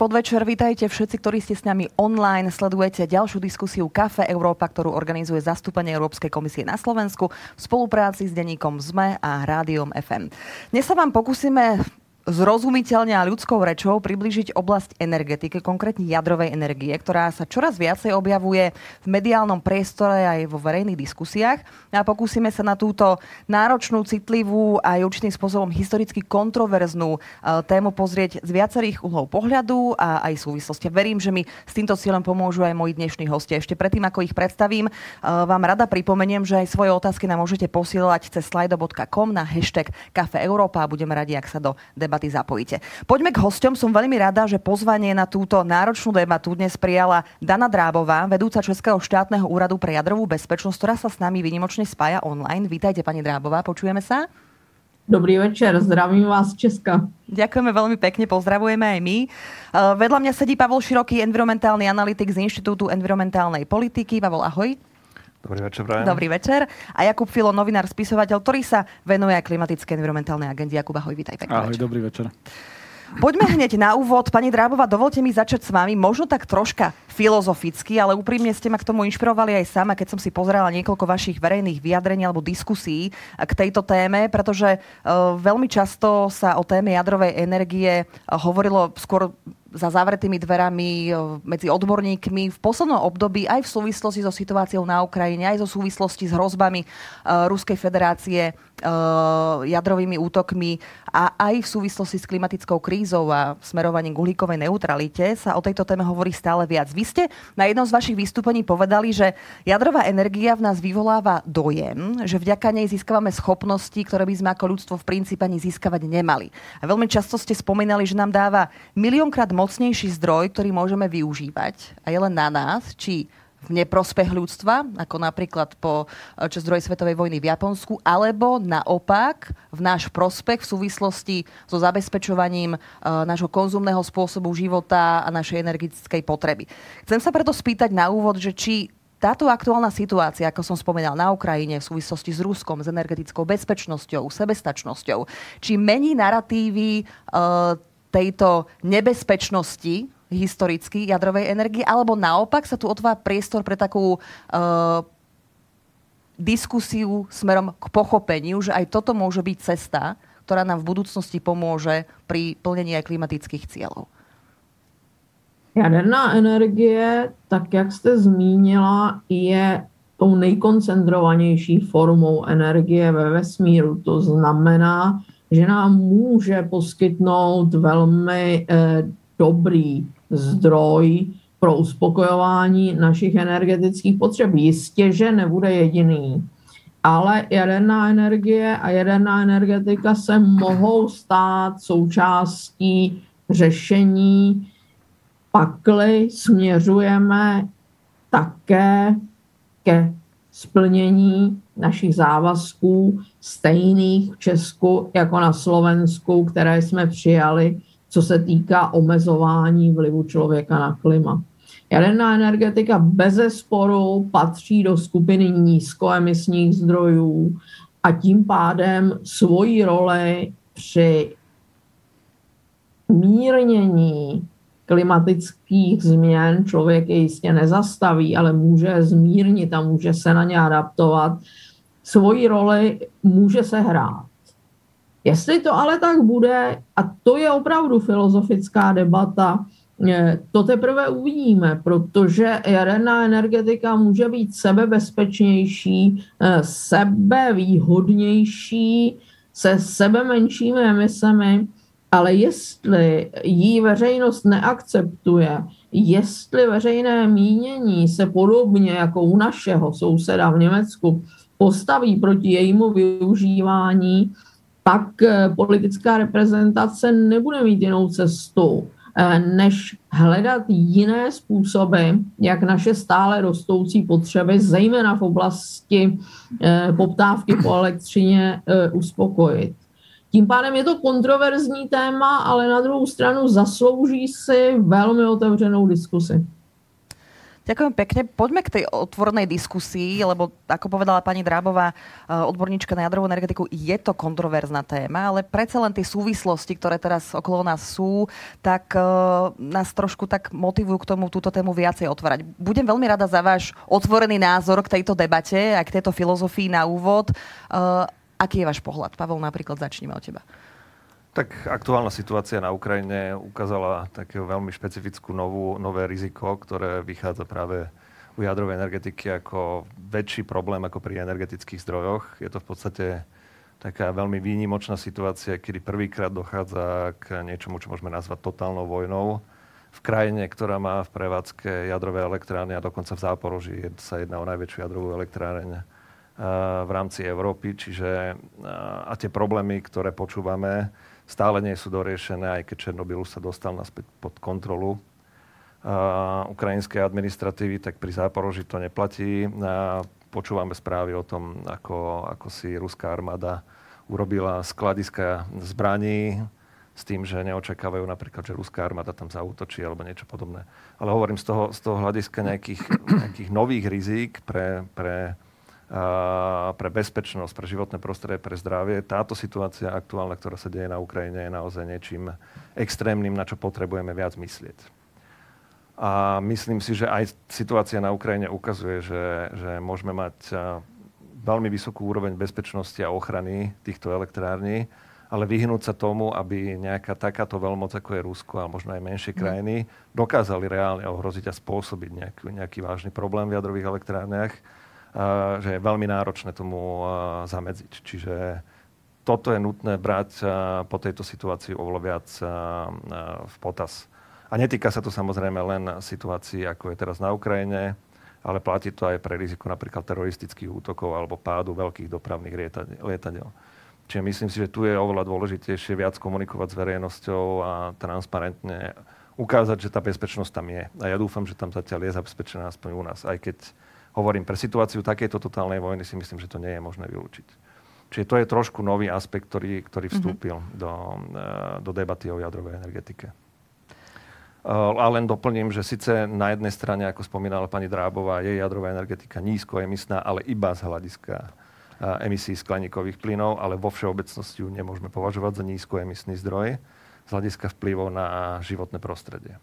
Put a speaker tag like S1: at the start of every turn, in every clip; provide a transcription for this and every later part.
S1: Podvečer, vítajte všetci, ktorí ste s nami online, sledujete ďalšiu diskusiu Kafe Európa, ktorú organizuje zastúpenie Európskej komisie na Slovensku v spolupráci s denníkom ZME a Rádiom FM. Dnes sa vám pokúsime zrozumiteľne a ľudskou rečou približiť oblasť energetiky, konkrétne jadrovej energie, ktorá sa čoraz viacej objavuje v mediálnom priestore aj vo verejných diskusiách. A pokúsime sa na túto náročnú, citlivú a aj určitým spôsobom historicky kontroverznú e, tému pozrieť z viacerých uhlov pohľadu a aj súvislosti. Verím, že mi s týmto cieľom pomôžu aj moji dnešní hostia. Ešte predtým, ako ich predstavím, e, vám rada pripomeniem, že aj svoje otázky nám môžete posielať cez slido.com na hashtag Kafe Európa a budeme radi, ak sa do debaty zapojíte. Poďme k hosťom. Som veľmi rada, že pozvanie na túto náročnú debatu dnes prijala Dana Drábová, vedúca Českého štátneho úradu pre jadrovú bezpečnosť, ktorá sa s nami vynimočne spája online. Vítajte, pani Drábová, počujeme sa?
S2: Dobrý večer, zdravím vás z Česka.
S1: Ďakujeme veľmi pekne, pozdravujeme aj my. Vedľa mňa sedí Pavol Široký, environmentálny analytik z Inštitútu environmentálnej politiky. Pavol, ahoj.
S3: Dobrý večer, Brian.
S1: Dobrý večer. A Jakub Filo, novinár, spisovateľ, ktorý sa venuje aj klimatickej environmentálnej agende. Jakub, ahoj, vítaj.
S4: Pekný ahoj, večer. dobrý večer.
S1: Poďme hneď na úvod. Pani Drábova, dovolte mi začať s vami, možno tak troška filozoficky, ale úprimne ste ma k tomu inšpirovali aj sama, keď som si pozerala niekoľko vašich verejných vyjadrení alebo diskusí k tejto téme, pretože uh, veľmi často sa o téme jadrovej energie uh, hovorilo skôr za zavretými dverami medzi odborníkmi v poslednom období aj v súvislosti so situáciou na Ukrajine, aj so súvislosti s hrozbami uh, Ruskej federácie jadrovými útokmi a aj v súvislosti s klimatickou krízou a smerovaním k uhlíkovej neutralite sa o tejto téme hovorí stále viac. Vy ste na jednom z vašich vystúpení povedali, že jadrová energia v nás vyvoláva dojem, že vďaka nej získavame schopnosti, ktoré by sme ako ľudstvo v princípe ani získavať nemali. A veľmi často ste spomínali, že nám dáva miliónkrát mocnejší zdroj, ktorý môžeme využívať a je len na nás, či v neprospech ľudstva, ako napríklad po eh, čo zdroji svetovej vojny v Japonsku, alebo naopak v náš prospech v súvislosti so zabezpečovaním uh, nášho konzumného spôsobu života a našej energetickej potreby. Chcem sa preto spýtať na úvod, že či táto aktuálna situácia, ako som spomínal na Ukrajine v súvislosti s Ruskom, s energetickou bezpečnosťou, sebestačnosťou, či mení narratívy uh, tejto nebezpečnosti historicky jadrovej energie, alebo naopak sa tu otvára priestor pre takú uh, diskusiu smerom k pochopeniu, že aj toto môže byť cesta, ktorá nám v budúcnosti pomôže pri plnení aj klimatických cieľov.
S2: Jaderná energie, tak jak jste zmínila, je tou nejkoncentrovanější formou energie ve vesmíru. To znamená, že nám může poskytnout velmi eh, dobrý zdroj pro uspokojování našich energetických potřeb. Jistě, že nebude jediný, ale jaderná energie a jaderná energetika se mohou stát součástí řešení, pakli směřujeme také ke splnění našich závazků stejných v Česku jako na Slovensku, které jsme přijali, co se týká omezování vlivu člověka na klima. Jaderná energetika bez sporu patří do skupiny nízkoemisních zdrojů a tím pádem svoji roli při mírnění klimatických změn člověk je jistě nezastaví, ale může zmírnit a může se na ně adaptovat. Svoji roli může se hrát. Jestli to ale tak bude, a to je opravdu filozofická debata, eh, to teprve uvidíme, protože jaderná energetika může být sebebezpečnější, eh, sebevýhodnější, se sebe menšími emisemi, ale jestli jí veřejnost neakceptuje, jestli veřejné mínění se podobně jako u našeho souseda v Německu postaví proti jejímu využívání, pak eh, politická reprezentace nebude mít jinou cestu, eh, než hledat jiné způsoby, jak naše stále rostoucí potřeby, zejména v oblasti eh, poptávky po elektřině, uspokojit. Tím pádem je to kontroverzní téma, ale na druhou stranu zaslouží si velmi otevřenou diskusi.
S1: Ďakujem pekne. Poďme k tej otvornej diskusii, lebo ako povedala pani Drábová, eh, odborníčka na jadrovú energetiku, je to kontroverzná téma, ale predsa len tie súvislosti, ktoré teraz okolo nás sú, tak uh, nás trošku tak motivujú k tomu túto tému viacej otvárať. Budem veľmi rada za váš otvorený názor k tejto debate a k tejto filozofii na úvod. Uh, aký je váš pohľad? Pavel, napríklad začneme od teba.
S3: Tak aktuálna situácia na Ukrajine ukázala takého veľmi špecifickú novú, nové riziko, ktoré vychádza práve u jadrovej energetiky ako väčší problém ako pri energetických zdrojoch. Je to v podstate taká veľmi výnimočná situácia, kedy prvýkrát dochádza k niečomu, čo môžeme nazvať totálnou vojnou. V krajine, ktorá má v prevádzke jadrové elektrárne a dokonca v Záporoží sa jedná o najväčšiu jadrovú elektráreň v rámci Európy. Čiže a tie problémy, ktoré počúvame, stále nie sú doriešené, aj keď Černobyl sa dostal naspäť pod kontrolu uh, ukrajinskej administratívy, tak pri Záporoži to neplatí. Uh, počúvame správy o tom, ako, ako si ruská armáda urobila skladiska zbraní s tým, že neočakávajú napríklad, že ruská armáda tam zautočí alebo niečo podobné. Ale hovorím z toho, z toho hľadiska nejakých, nejakých nových rizík pre, pre pre bezpečnosť, pre životné prostredie, pre zdravie. Táto situácia aktuálna, ktorá sa deje na Ukrajine, je naozaj niečím extrémnym, na čo potrebujeme viac myslieť. A myslím si, že aj situácia na Ukrajine ukazuje, že, že môžeme mať veľmi vysokú úroveň bezpečnosti a ochrany týchto elektrární, ale vyhnúť sa tomu, aby nejaká takáto veľmoc, ako je Rusko a možno aj menšie mhm. krajiny, dokázali reálne ohroziť a spôsobiť nejaký, nejaký vážny problém v jadrových elektrárniach že je veľmi náročné tomu zamedziť. Čiže toto je nutné brať po tejto situácii oveľa viac v potaz. A netýka sa to samozrejme len situácií, ako je teraz na Ukrajine, ale platí to aj pre riziko napríklad teroristických útokov alebo pádu veľkých dopravných lietadiel. Čiže myslím si, že tu je oveľa dôležitejšie viac komunikovať s verejnosťou a transparentne ukázať, že tá bezpečnosť tam je. A ja dúfam, že tam zatiaľ je zabezpečená aspoň u nás, aj keď hovorím, pre situáciu takejto totálnej vojny si myslím, že to nie je možné vylúčiť. Čiže to je trošku nový aspekt, ktorý, ktorý mhm. vstúpil mm-hmm. do, eh, do debaty o jadrovej energetike. Eh, a len doplním, že síce na jednej strane, ako spomínala pani Drábová, je jadrová energetika nízkoemisná, ale iba z hľadiska eh, emisí skleníkových plynov, ale vo všeobecnosti ju nemôžeme považovať za nízkoemisný zdroj z hľadiska vplyvov na životné prostredie.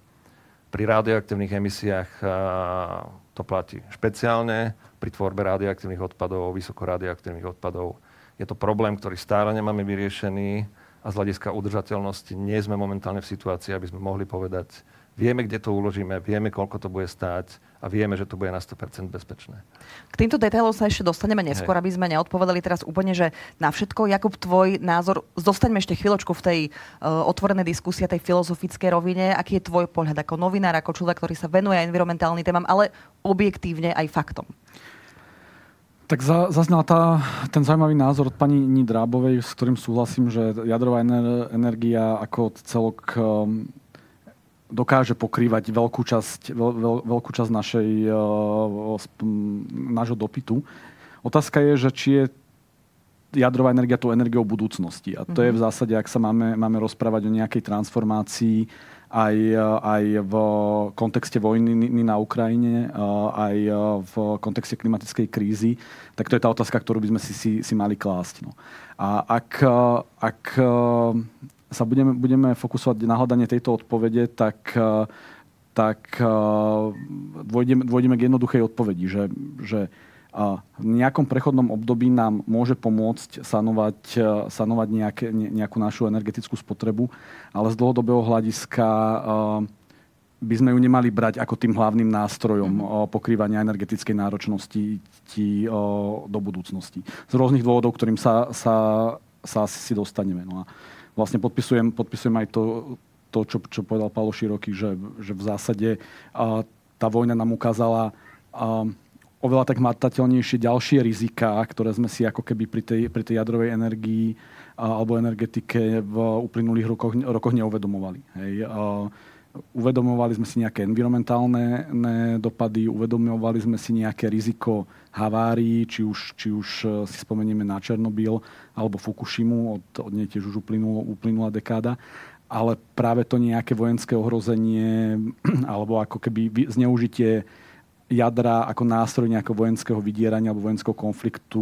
S3: Pri radioaktívnych emisiách to platí špeciálne pri tvorbe radioaktívnych odpadov, vysokoradioaktívnych odpadov. Je to problém, ktorý stále nemáme vyriešený a z hľadiska udržateľnosti nie sme momentálne v situácii, aby sme mohli povedať, Vieme, kde to uložíme, vieme, koľko to bude stáť a vieme, že to bude na 100% bezpečné.
S1: K týmto detailom sa ešte dostaneme neskôr, Hej. aby sme neodpovedali teraz úplne, že na všetko. Jakub, tvoj názor, zostaňme ešte chvíľočku v tej uh, otvorenej diskusii, tej filozofickej rovine. Aký je tvoj pohľad ako novinár, ako človek, ktorý sa venuje environmentálnym témam, ale objektívne aj faktom?
S4: Tak za, zaznal tá, ten zaujímavý názor od pani Nidrábovej, s ktorým súhlasím, že jadrová energia ako celok um, dokáže pokrývať veľkú časť, veľ, veľ, veľkú časť našej, uh, nášho dopytu. Otázka je, že či je jadrová energia tou energiou budúcnosti. A to je v mhm. zásade, ak sa máme, máme rozprávať o nejakej transformácii aj, aj v kontexte vojny na Ukrajine, aj v kontexte klimatickej krízy, tak to je tá otázka, ktorú by sme si, si, si mali klásť. No. A ak, ak sa budeme, budeme fokusovať na hľadanie tejto odpovede, tak, eh, tak dôjdeme, eh, dôjdeme k jednoduchej odpovedi, že, že v nejakom prechodnom období nám môže pomôcť sanovať, eh, sanovať nejaké, nejakú našu energetickú spotrebu, ale z dlhodobého hľadiska by sme ju nemali brať ako tým hlavným nástrojom mm-hmm. pokrývania energetickej náročnosti do budúcnosti. Z rôznych dôvodov, ktorým sa, sa, sa asi dostaneme. No a vlastne podpisujem, podpisujem aj to, to čo, čo povedal Paolo Široký, že, že v zásade a, tá vojna nám ukázala a, oveľa tak matateľnejšie ďalšie rizika, ktoré sme si ako keby pri tej, pri tej jadrovej energii a, alebo energetike v uplynulých rokoch, rokoch neuvedomovali. Hej. A, uvedomovali sme si nejaké environmentálne dopady, uvedomovali sme si nejaké riziko havárií, či už, či už e, si spomenieme na Černobyl alebo Fukushimu, od, od nej tiež už uplynulo, uplynula dekáda, ale práve to nejaké vojenské ohrozenie alebo ako keby zneužitie jadra ako nástroj nejakého vojenského vydierania alebo vojenského konfliktu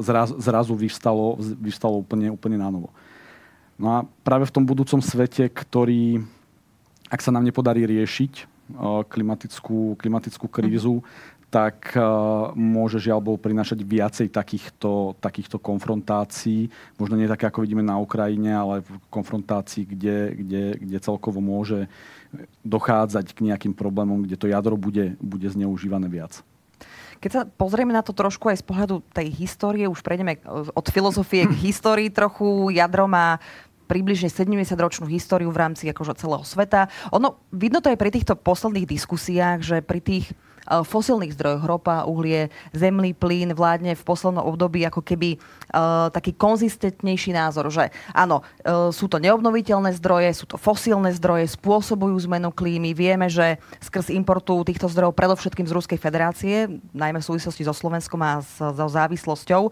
S4: zraz, zrazu vyvstalo, vyvstalo úplne, úplne na novo. No a práve v tom budúcom svete, ktorý, ak sa nám nepodarí riešiť klimatickú, klimatickú krízu, tak uh, môže žiaľ Bohu prinášať viacej takýchto, takýchto konfrontácií. Možno nie také, ako vidíme na Ukrajine, ale v konfrontácii, kde, kde, kde celkovo môže dochádzať k nejakým problémom, kde to jadro bude, bude zneužívané viac.
S1: Keď sa pozrieme na to trošku aj z pohľadu tej histórie, už prejdeme od filozofie k histórii trochu. Jadro má približne 70-ročnú históriu v rámci akože celého sveta. Ono, vidno to aj pri týchto posledných diskusiách, že pri tých Eh, fosilných zdrojoch, ropa, uhlie, zemný plyn vládne v poslednom období ako keby uh, taký konzistentnejší názor, že áno, uh, sú to neobnoviteľné zdroje, sú to fosílne zdroje, spôsobujú zmenu klímy. Vieme, že skrz importu týchto zdrojov, predovšetkým z Ruskej federácie, najmä v súvislosti so Slovenskom a so závislosťou,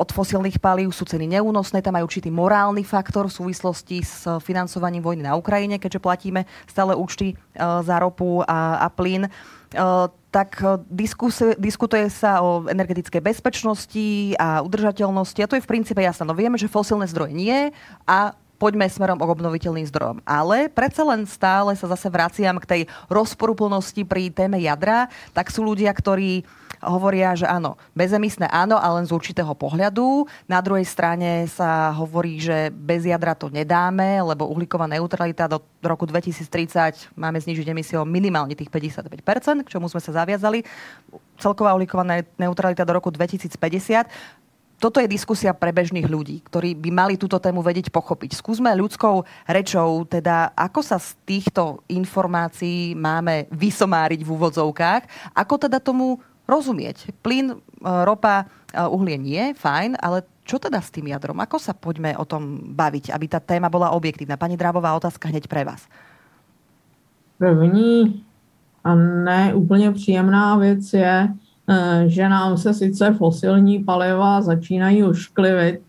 S1: od fosílnych palív sú ceny neúnosné, tam aj určitý morálny faktor v súvislosti s financovaním vojny na Ukrajine, keďže platíme stále účty za ropu a, a plyn. Uh, tak diskuse, diskutuje sa o energetickej bezpečnosti a udržateľnosti a to je v princípe jasné. No vieme, že fosílne zdroje nie a poďme smerom k obnoviteľným zdrojom. Ale predsa len stále sa zase vraciam k tej rozporuplnosti pri téme jadra, tak sú ľudia, ktorí hovoria, že áno, bezemisné áno, ale len z určitého pohľadu. Na druhej strane sa hovorí, že bez jadra to nedáme, lebo uhlíková neutralita do roku 2030 máme znižiť emisie o minimálne tých 55%, k čomu sme sa zaviazali. Celková uhlíková neutralita do roku 2050 toto je diskusia pre bežných ľudí, ktorí by mali túto tému vedieť pochopiť. Skúsme ľudskou rečou, teda ako sa z týchto informácií máme vysomáriť v úvodzovkách, ako teda tomu rozumieť. Plyn, e, ropa, e, uhlie nie, fajn, ale čo teda s tým jadrom? Ako sa poďme o tom baviť, aby tá téma bola objektívna? Pani Drábová, otázka hneď pre vás.
S2: První a ne úplně příjemná věc je, e, že nám se sice fosilní paliva začínají ošklivit,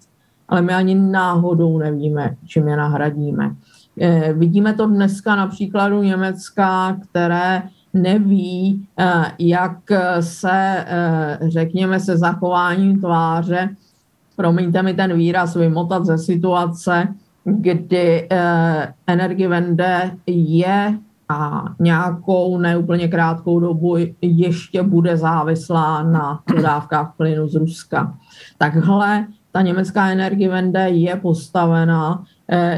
S2: ale my ani náhodou nevíme, čím je nahradíme. Vidíme to dneska na příkladu Německa, které neví, eh, jak se, eh, řekněme, se zachováním tváře, promiňte mi ten výraz, vymotat ze situace, kdy eh, Energiewende je a nějakou neúplně krátkou dobu ještě bude závislá na dodávkách plynu z Ruska. Takhle ta německá Energiewende je postavená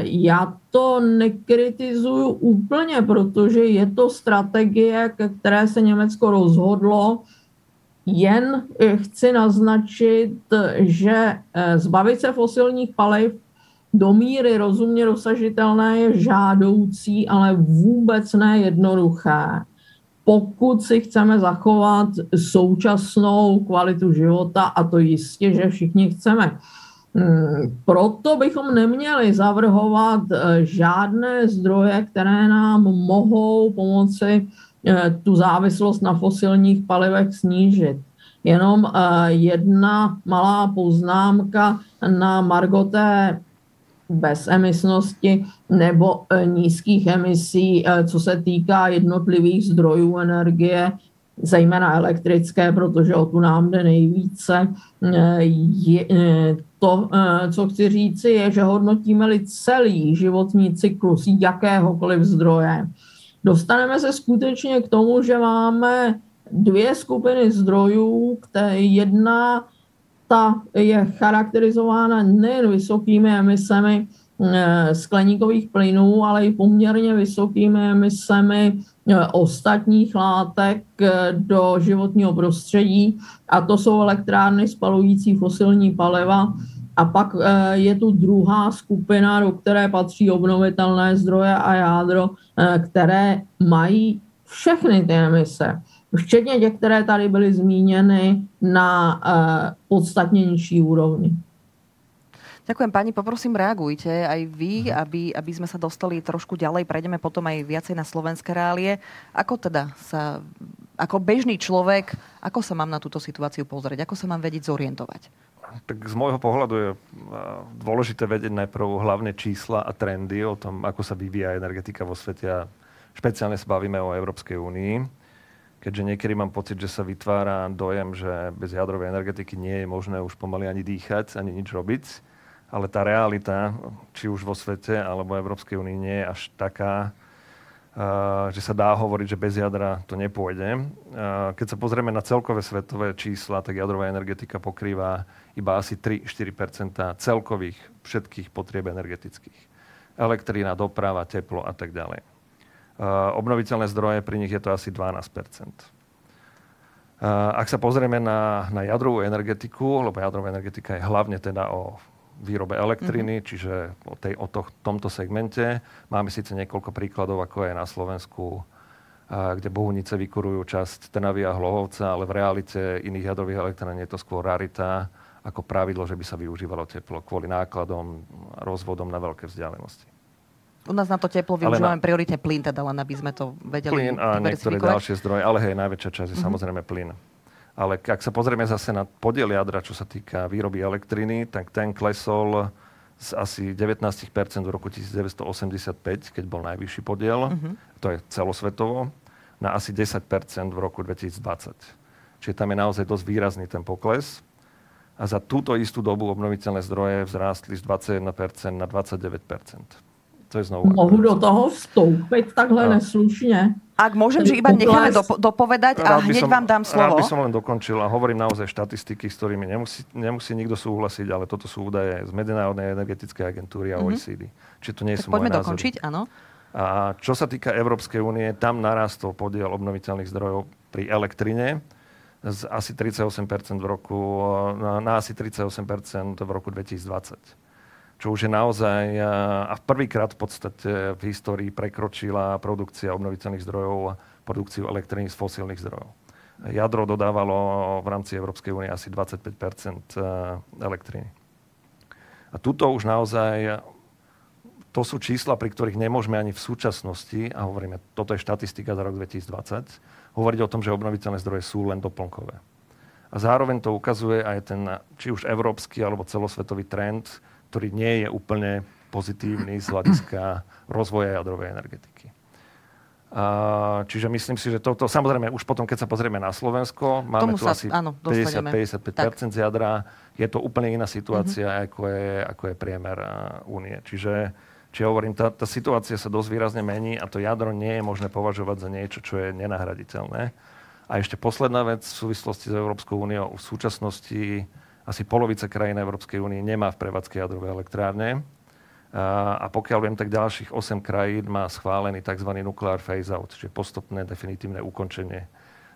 S2: já to nekritizuju úplně, protože je to strategie, ke které se Německo rozhodlo. Jen chci naznačit, že eh, zbavit se fosilních paliv do míry rozumně dosažitelné je žádoucí, ale vůbec ne jednoduché. Pokud si chceme zachovat současnou kvalitu života, a to jistě, že všichni chceme, proto bychom neměli zavrhovat eh, žádné zdroje, které nám mohou pomoci eh, tu závislost na fosilních palivech snížit. Jenom eh, jedna malá poznámka na Margoté bezemisnosti nebo nízkých emisí, co se týká jednotlivých zdrojů energie, zejména elektrické, protože o tu nám jde nejvíce. To, eh, co chci říci, je, že hodnotíme-li celý životní cyklus jakéhokoliv zdroje, dostaneme se skutečně k tomu, že máme dvě skupiny zdrojů, které jedna ta je charakterizována nejen vysokými emisemi eh, skleníkových plynů, ale i poměrně vysokými emisemi ostatních látek do životního prostředí a to jsou elektrárny spalující fosilní paliva. A pak eh, je tu druhá skupina, do které patří obnovitelné zdroje a jádro, které mají všechny ty emise, včetně těch, které tady byly zmíněny na podstatně nižší úrovni.
S1: Ďakujem pani, poprosím reagujte aj vy, mhm. aby, aby sme sa dostali trošku ďalej, prejdeme potom aj viacej na slovenské reálie. Ako teda sa, ako bežný človek, ako sa mám na túto situáciu pozrieť, ako sa mám vedieť zorientovať?
S3: Tak z môjho pohľadu je dôležité vedieť najprv hlavne čísla a trendy o tom, ako sa vyvíja energetika vo svete a špeciálne sa bavíme o Európskej únii. keďže niekedy mám pocit, že sa vytvára dojem, že bez jadrovej energetiky nie je možné už pomaly ani dýchať, ani nič robiť. Ale tá realita, či už vo svete alebo Európskej únii, nie je až taká, že sa dá hovoriť, že bez jadra to nepôjde. Keď sa pozrieme na celkové svetové čísla, tak jadrová energetika pokrýva iba asi 3-4% celkových všetkých potrieb energetických. Elektrína, doprava, teplo a tak ďalej. Obnoviteľné zdroje, pri nich je to asi 12 Ak sa pozrieme na, na jadrovú energetiku, lebo jadrová energetika je hlavne teda o výrobe elektriny, mm-hmm. čiže o, tej, o to, tomto segmente. Máme síce niekoľko príkladov, ako je na Slovensku, kde Bohunice vykurujú časť Trnavy a Hlohovca, ale v realite iných jadrových elektrární je to skôr rarita ako pravidlo, že by sa využívalo teplo kvôli nákladom, rozvodom na veľké vzdialenosti.
S1: U nás na to teplo využívame na... prioritne plyn, teda len aby sme to vedeli
S3: Plyn a niektoré ďalšie zdroje, ale hej, najväčšia časť je mm-hmm. samozrejme plyn. Ale ak sa pozrieme zase na podiel jadra, čo sa týka výroby elektriny, tak ten klesol z asi 19% v roku 1985, keď bol najvyšší podiel, mm-hmm. to je celosvetovo, na asi 10% v roku 2020. Čiže tam je naozaj dosť výrazný ten pokles. A za túto istú dobu obnoviteľné zdroje vzrástli z 21% na 29%
S2: to je znovu. Mohu do toho vstúpiť takhle no. neslušne.
S1: Ak môžem, že iba necháme dopo- dopovedať a hneď som, vám dám slovo.
S3: Rád by som len dokončil a hovorím naozaj štatistiky, s ktorými nemusí, nemusí nikto súhlasiť, ale toto sú údaje z Medzinárodnej energetickej agentúry a OECD. Mm-hmm. Čiže to nie tak sú
S1: poďme
S3: moje
S1: dokončiť,
S3: názory.
S1: áno.
S3: A čo sa týka Európskej únie, tam narastol podiel obnoviteľných zdrojov pri elektrine z asi 38% v roku, na, na asi 38% v roku 2020 čo už je naozaj, a v prvýkrát v podstate v histórii prekročila produkcia obnoviteľných zdrojov produkciu elektriny z fosílnych zdrojov. Jadro dodávalo v rámci Európskej únie asi 25% elektriny. A tuto už naozaj, to sú čísla, pri ktorých nemôžeme ani v súčasnosti, a hovoríme, toto je štatistika za rok 2020, hovoriť o tom, že obnoviteľné zdroje sú len doplnkové. A zároveň to ukazuje aj ten, či už európsky alebo celosvetový trend, ktorý nie je úplne pozitívny z hľadiska rozvoja jadrovej energetiky. A, čiže myslím si, že toto, samozrejme, už potom, keď sa pozrieme na Slovensko, máme Tomu tu sa, asi 50-55% z jadra, je to úplne iná situácia, mm-hmm. ako, je, ako je priemer únie. Čiže, čiže hovorím, tá, tá situácia sa dosť výrazne mení a to jadro nie je možné považovať za niečo, čo je nenahraditeľné. A ešte posledná vec v súvislosti s Európskou úniou. V súčasnosti asi polovica krajín Európskej únie nemá v prevádzke jadrové elektrárne. A, pokiaľ viem, tak ďalších 8 krajín má schválený tzv. nuclear phase-out, čiže postupné definitívne ukončenie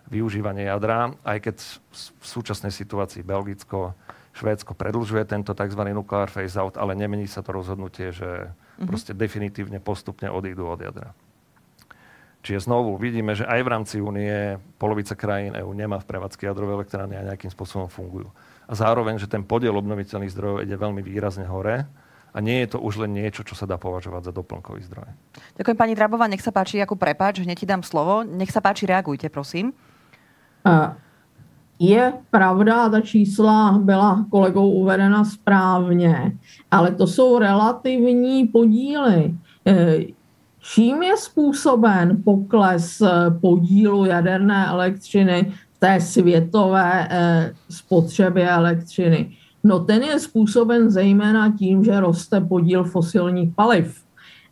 S3: využívania jadra, aj keď v súčasnej situácii Belgicko, Švédsko predlžuje tento tzv. nuclear phase-out, ale nemení sa to rozhodnutie, že mm-hmm. proste definitívne postupne odídu od jadra. Čiže znovu vidíme, že aj v rámci únie polovica krajín EÚ nemá v prevádzke jadrové elektrárne a nejakým spôsobom fungujú a zároveň, že ten podiel obnoviteľných zdrojov ide veľmi výrazne hore a nie je to už len niečo, čo sa dá považovať za doplnkový zdroj.
S1: Ďakujem pani Drabová, nech sa páči, ako prepáč, hneď ti dám slovo. Nech sa páči, reagujte, prosím.
S2: Je pravda, ta čísla byla kolegou uvedena správně, ale to jsou relativní podíly. E, čím je způsoben pokles podílu jaderné elektřiny té světové eh, spotřeby elektřiny? No ten je způsoben zejména tím, že roste podíl fosilních paliv.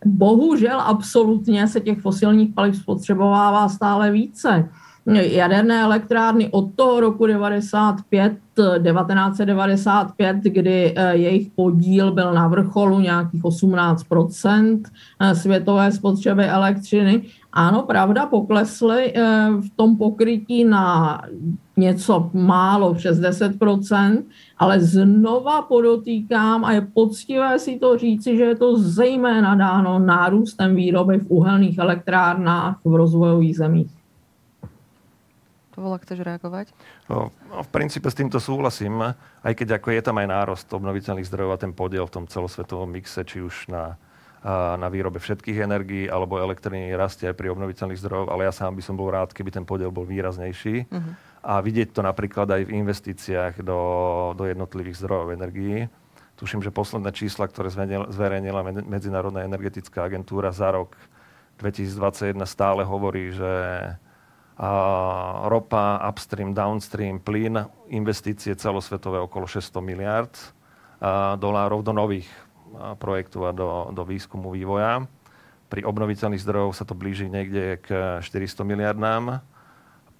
S2: Bohužel absolutně se těch fosilních paliv spotřebovává stále více jaderné elektrárny od toho roku 95, 1995, kdy eh, jejich podíl byl na vrcholu nějakých 18 eh, světové spotřeby elektřiny. Ano, pravda, poklesly eh, v tom pokrytí na něco málo přes 10% ale znova podotýkám a je poctivé si to říci, že je to zejména dáno nárůstem výroby v uhelných elektrárnách v rozvojových zemích.
S1: Pavol, chceš reagovať?
S3: No, v princípe s týmto súhlasím, aj keď ako je tam aj nárost obnoviteľných zdrojov a ten podiel v tom celosvetovom mixe, či už na, na výrobe všetkých energií alebo elektriny rastie aj pri obnoviteľných zdrojov, ale ja sám by som bol rád, keby ten podiel bol výraznejší. Uh-huh. A vidieť to napríklad aj v investíciách do, do jednotlivých zdrojov energií. Tuším, že posledné čísla, ktoré zverejnila Medzinárodná energetická agentúra za rok 2021 stále hovorí, že ropa, upstream, downstream, plyn, investície celosvetové okolo 600 miliard dolárov do nových projektov a do, do výskumu vývoja. Pri obnoviteľných zdrojov sa to blíži niekde k 400 miliardám.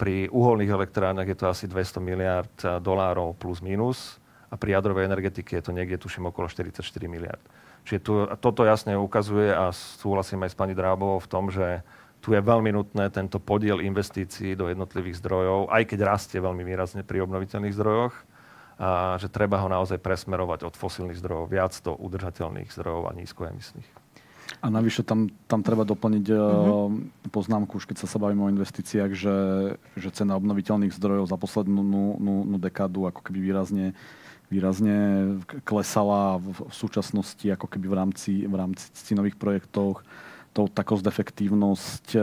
S3: Pri uholných elektrárnach je to asi 200 miliard dolárov plus minus a pri jadrovej energetike je to niekde, tuším, okolo 44 miliard. Čiže tu, toto jasne ukazuje a súhlasím aj s pani Drábovou v tom, že tu je veľmi nutné tento podiel investícií do jednotlivých zdrojov, aj keď rastie veľmi výrazne pri obnoviteľných zdrojoch, a že treba ho naozaj presmerovať od fosílnych zdrojov viac do udržateľných zdrojov a nízkoemisných.
S4: A navyše tam, tam treba doplniť mm-hmm. poznámku, už keď sa, sa bavíme o investíciách, že, že cena obnoviteľných zdrojov za poslednú nú, nú, nú dekádu ako keby výrazne, výrazne klesala v, v súčasnosti ako keby v rámci, v rámci cinových projektoch to, tá cost-efektívnosť e,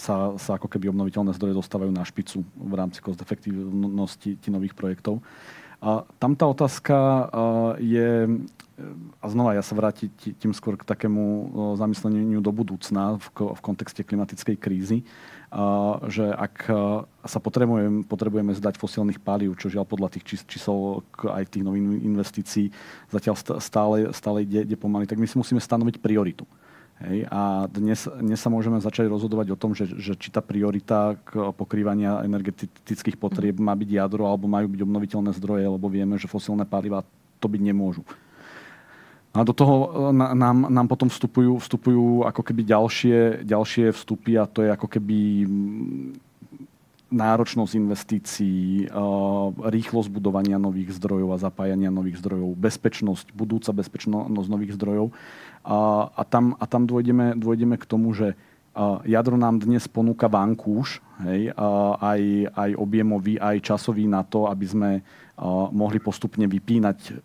S4: sa, sa ako keby obnoviteľné zdroje dostávajú na špicu v rámci cost-efektívnosti nových projektov. A tam tá otázka je, a znova ja sa vrátiť tým skôr k takému zamysleniu do budúcna v, kontexte klimatickej krízy, že ak sa potrebujeme, potrebujeme zdať fosílnych palív, čo žiaľ podľa tých čísel aj tých nových investícií zatiaľ stále, stále ide, ide pomaly, tak my si musíme stanoviť prioritu. Hej, a dnes, dnes sa môžeme začať rozhodovať o tom, že, že či tá priorita k pokrývania energetických potrieb má byť jadro alebo majú byť obnoviteľné zdroje, lebo vieme, že fosílne paliva to byť nemôžu. A do toho e, nám, nám potom vstupujú, vstupujú ako keby ďalšie, ďalšie vstupy a to je ako keby náročnosť investícií, e, rýchlosť budovania nových zdrojov a zapájania nových zdrojov, bezpečnosť, budúca bezpečnosť nových zdrojov. A, a tam, a tam dôjdeme, dôjdeme k tomu, že jadro nám dnes ponúka vankúš, hej, aj, aj objemový, aj časový na to, aby sme mohli postupne vypínať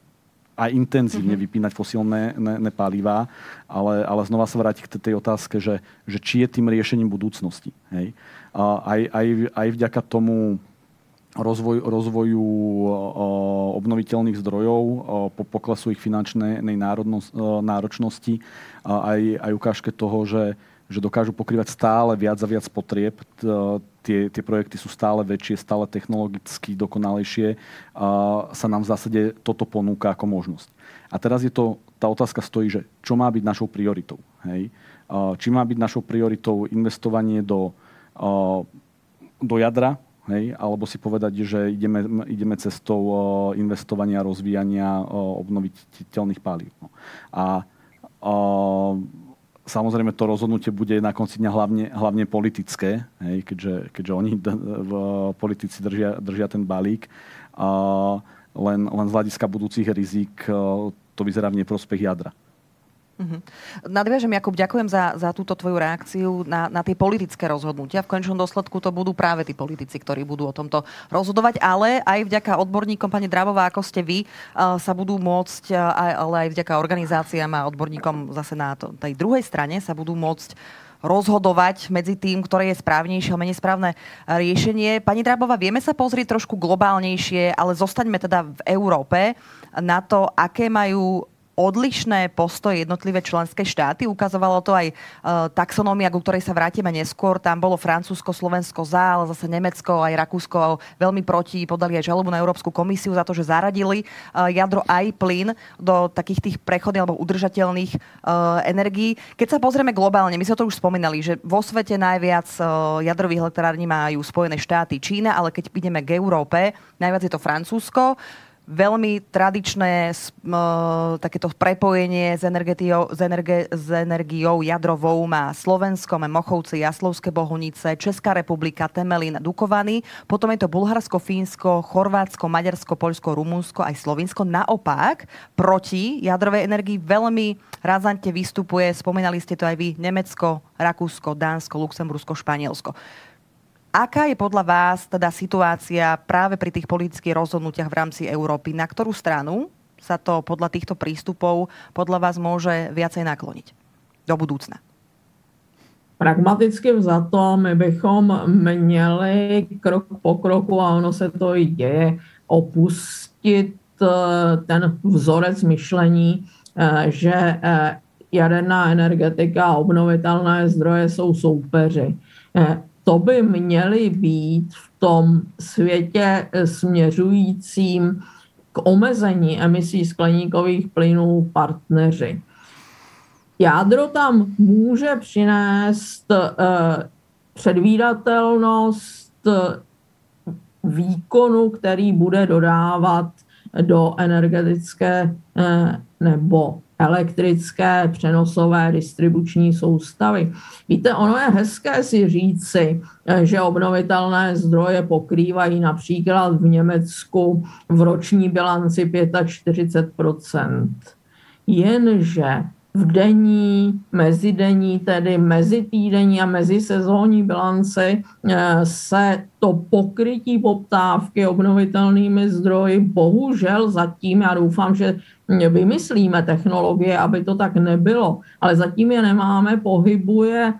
S4: a intenzívne mm-hmm. vypínať fosílne ne, ne palivá, ale, ale znova sa vrátiť k tej otázke, že, že či je tým riešením budúcnosti. Hej. A aj, aj, aj vďaka tomu rozvoj, rozvoju obnoviteľných zdrojov, po poklesu ich finančnej náročnosti, aj, aj ukážke toho, že, že dokážu pokrývať stále viac a viac potrieb. Tie, tie projekty sú stále väčšie, stále technologicky dokonalejšie. Sa nám v zásade toto ponúka ako možnosť. A teraz je to, tá otázka stojí, že čo má byť našou prioritou. Hej? Či má byť našou prioritou investovanie do, do jadra, Hej? Alebo si povedať, že ideme, ideme cestou investovania rozvíjania obnoviteľných palív. No. A samozrejme to rozhodnutie bude na konci dňa hlavne, hlavne politické, hej? Keďže, keďže oni v politici držia, držia ten balík. A len, len z hľadiska budúcich rizik to vyzerá v neprospech jadra.
S1: Uh-huh. Nadviažem, Jakub, ďakujem za, za túto tvoju reakciu na, na tie politické rozhodnutia. V končnom dôsledku to budú práve tí politici, ktorí budú o tomto rozhodovať, ale aj vďaka odborníkom, pani Drábová, ako ste vy, uh, sa budú môcť, uh, ale aj vďaka organizáciám a odborníkom zase na to, tej druhej strane sa budú môcť rozhodovať medzi tým, ktoré je správnejšie a menej správne riešenie. Pani Drábová, vieme sa pozrieť trošku globálnejšie, ale zostaňme teda v Európe na to, aké majú odlišné postoje jednotlivé členské štáty. Ukazovalo to aj e, taxonómia, ku ktorej sa vrátime neskôr. Tam bolo Francúzsko, Slovensko za, ale zase Nemecko aj Rakúsko veľmi proti. Podali aj žalobu na Európsku komisiu za to, že zaradili e, jadro aj plyn do takých tých prechodných alebo udržateľných e, energií. Keď sa pozrieme globálne, my sme to už spomínali, že vo svete najviac jadrových elektrární majú Spojené štáty, Čína, ale keď ideme k Európe, najviac je to Francúzsko veľmi tradičné uh, takéto prepojenie s, s, energe, s energiou jadrovou má Slovensko, má Mochovce, Jaslovské Bohunice, Česká republika, Temelín, Dukovany. Potom je to Bulharsko, Fínsko, Chorvátsko, Maďarsko, Poľsko, Rumunsko, aj Slovinsko. Naopak, proti jadrovej energii veľmi razantne vystupuje, spomínali ste to aj vy, Nemecko, Rakúsko, Dánsko, Luxembursko, Španielsko. Aká je podľa vás teda situácia práve pri tých politických rozhodnutiach v rámci Európy? Na ktorú stranu sa to podľa týchto prístupov podľa vás môže viacej nakloniť do budúcna?
S2: Pragmaticky vzato my bychom měli krok po kroku, a ono se to i děje, opustit eh, ten vzorec myšlení, eh, že eh, jaderná energetika a obnovitelné zdroje jsou soupeři to by měly být v tom světě směřujícím k omezení emisí skleníkových plynů partneři. Jádro tam může přinést předvídatelnost výkonu, který bude dodávat do energetické nebo elektrické přenosové distribuční soustavy. Víte, ono je hezké si říci, že obnovitelné zdroje pokrývají například v Německu v roční bilanci 45% Jenže v denní, mezidenní, tedy mezitýdenní a mezisezónní bilanci eh, se to pokrytí poptávky obnovitelnými zdroji bohužel zatím, já doufám, že vymyslíme technologie, aby to tak nebylo, ale zatím je nemáme, pohybuje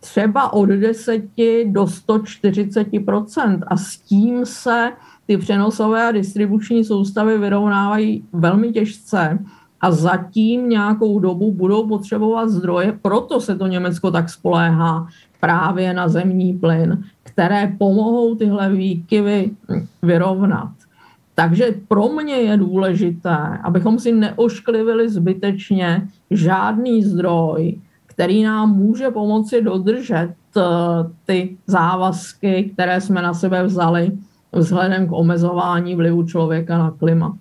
S2: třeba od 10 do 140% a s tím se ty přenosové a distribuční soustavy vyrovnávají velmi těžce. A zatím nějakou dobu budou potřebovat zdroje, proto se to Německo tak spoléhá právě na zemní plyn, které pomohou tyhle výkyvy vyrovnat. Takže pro mě je důležité, abychom si neošklivili zbytečně žádný zdroj, který nám může pomoci dodržet eh, ty závazky, které jsme na sebe vzali vzhledem k omezování vlivu člověka na klima.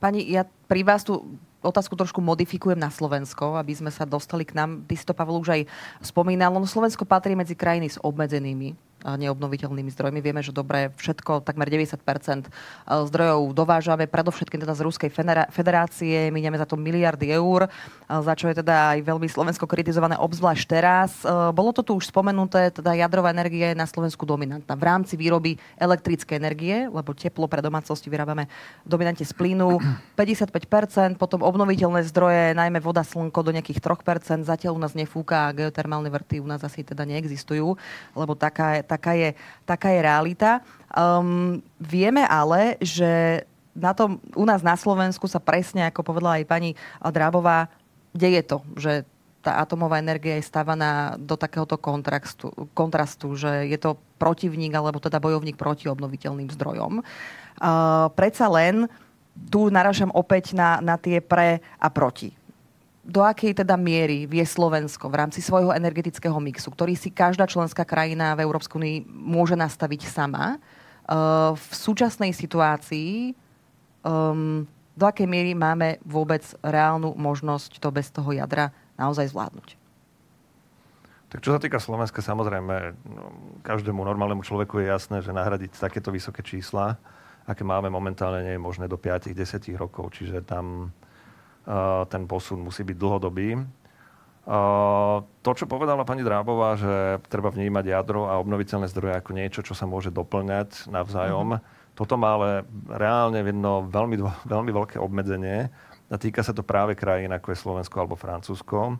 S1: Pani, ja pri vás tu otázku trošku modifikujem na Slovensko, aby sme sa dostali k nám. Ty si to, Pavel, už aj spomínal. No Slovensko patrí medzi krajiny s obmedzenými neobnoviteľnými zdrojmi. Vieme, že dobre, všetko, takmer 90% zdrojov dovážame, predovšetkým teda z Ruskej federácie, minieme za to miliardy eur, za čo je teda aj veľmi Slovensko kritizované, obzvlášť teraz. Bolo to tu už spomenuté, teda jadrová energie je na Slovensku dominantná v rámci výroby elektrickej energie, lebo teplo pre domácnosti vyrábame dominante z plynu 55 potom obnoviteľné zdroje, najmä voda, slnko do nejakých 3 zatiaľ u nás nefúka a geotermálne vrty u nás asi teda neexistujú, lebo taká, taká je, taká je realita. Um, vieme ale, že na tom, u nás na Slovensku sa presne, ako povedala aj pani Drábová, deje to, že tá atomová energia je stávaná do takéhoto kontrastu, kontrastu, že je to protivník alebo teda bojovník proti obnoviteľným zdrojom. Uh, predsa len tu naražam opäť na, na tie pre a proti do akej teda miery vie Slovensko v rámci svojho energetického mixu, ktorý si každá členská krajina v Európskej únii môže nastaviť sama, uh, v súčasnej situácii um, do akej miery máme vôbec reálnu možnosť to bez toho jadra naozaj zvládnuť?
S3: Tak čo sa týka Slovenska, samozrejme, no, každému normálnemu človeku je jasné, že nahradiť takéto vysoké čísla, aké máme momentálne, nie je možné do 5-10 rokov. Čiže tam ten posun musí byť dlhodobý. To, čo povedala pani Drábová, že treba vnímať jadro a obnoviteľné zdroje ako niečo, čo sa môže doplňať navzájom, mm-hmm. toto má ale reálne jedno veľmi, veľmi veľké obmedzenie a týka sa to práve krajín ako je Slovensko alebo Francúzsko,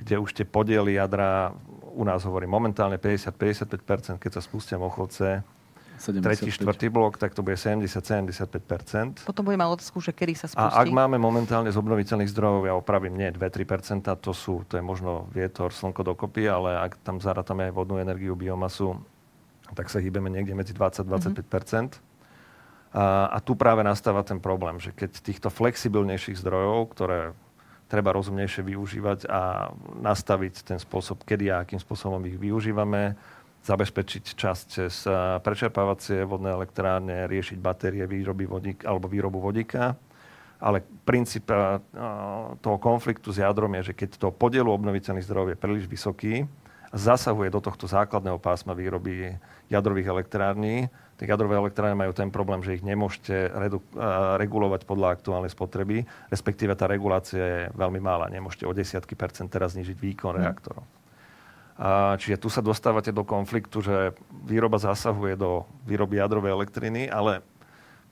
S3: kde už tie podiely jadra u nás hovorí momentálne 50-55%, keď sa spustia mochovce, 75. tretí, štvrtý blok, tak to bude 70-75%.
S1: Potom budeme mať otázku, že kedy sa spustí.
S3: A ak máme momentálne z obnoviteľných zdrojov, ja opravím, nie 2-3%, to sú, to je možno vietor, slnko dokopy, ale ak tam zarátame aj vodnú energiu, biomasu, tak sa hýbeme niekde medzi 20-25%. Mm-hmm. A, a tu práve nastáva ten problém, že keď týchto flexibilnejších zdrojov, ktoré treba rozumnejšie využívať a nastaviť ten spôsob, kedy a akým spôsobom ich využívame, zabezpečiť časť cez eh, prečerpávacie vodné elektrárne, riešiť batérie výroby vodík, alebo výrobu vodíka. Ale princíp eh, toho konfliktu s jadrom je, že keď to podielu obnoviteľných zdrojov je príliš vysoký zasahuje do tohto základného pásma výroby jadrových elektrární, tak jadrové elektrárne majú ten problém, že ich nemôžete redu- eh, regulovať podľa aktuálnej spotreby, respektíve tá regulácia je veľmi malá. Nemôžete o desiatky percent teraz znižiť výkon mm. reaktorov. Čiže tu sa dostávate do konfliktu, že výroba zasahuje do výroby jadrovej elektriny, ale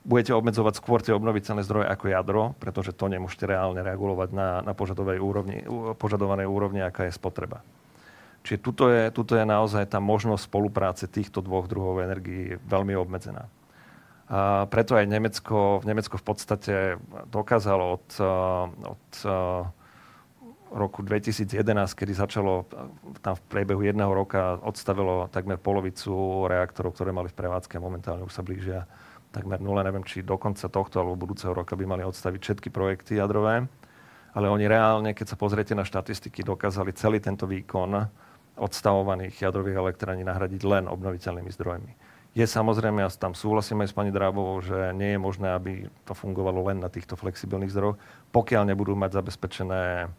S3: budete obmedzovať skôr tie obnoviteľné zdroje ako jadro, pretože to nemôžete reálne regulovať na, na úrovni, požadovanej úrovni, aká je spotreba. Čiže tuto je, tuto je naozaj tá možnosť spolupráce týchto dvoch druhov energií veľmi obmedzená. A preto aj Nemecko, Nemecko v podstate dokázalo od, od roku 2011, kedy začalo tam v priebehu jedného roka odstavilo takmer polovicu reaktorov, ktoré mali v prevádzke. Momentálne už sa blížia takmer nule. Neviem, či do konca tohto alebo budúceho roka by mali odstaviť všetky projekty jadrové. Ale oni reálne, keď sa pozriete na štatistiky, dokázali celý tento výkon odstavovaných jadrových elektrární nahradiť len obnoviteľnými zdrojmi. Je samozrejme, ja tam súhlasím aj s pani Drábovou, že nie je možné, aby to fungovalo len na týchto flexibilných zdrojoch, pokiaľ nebudú mať zabezpečené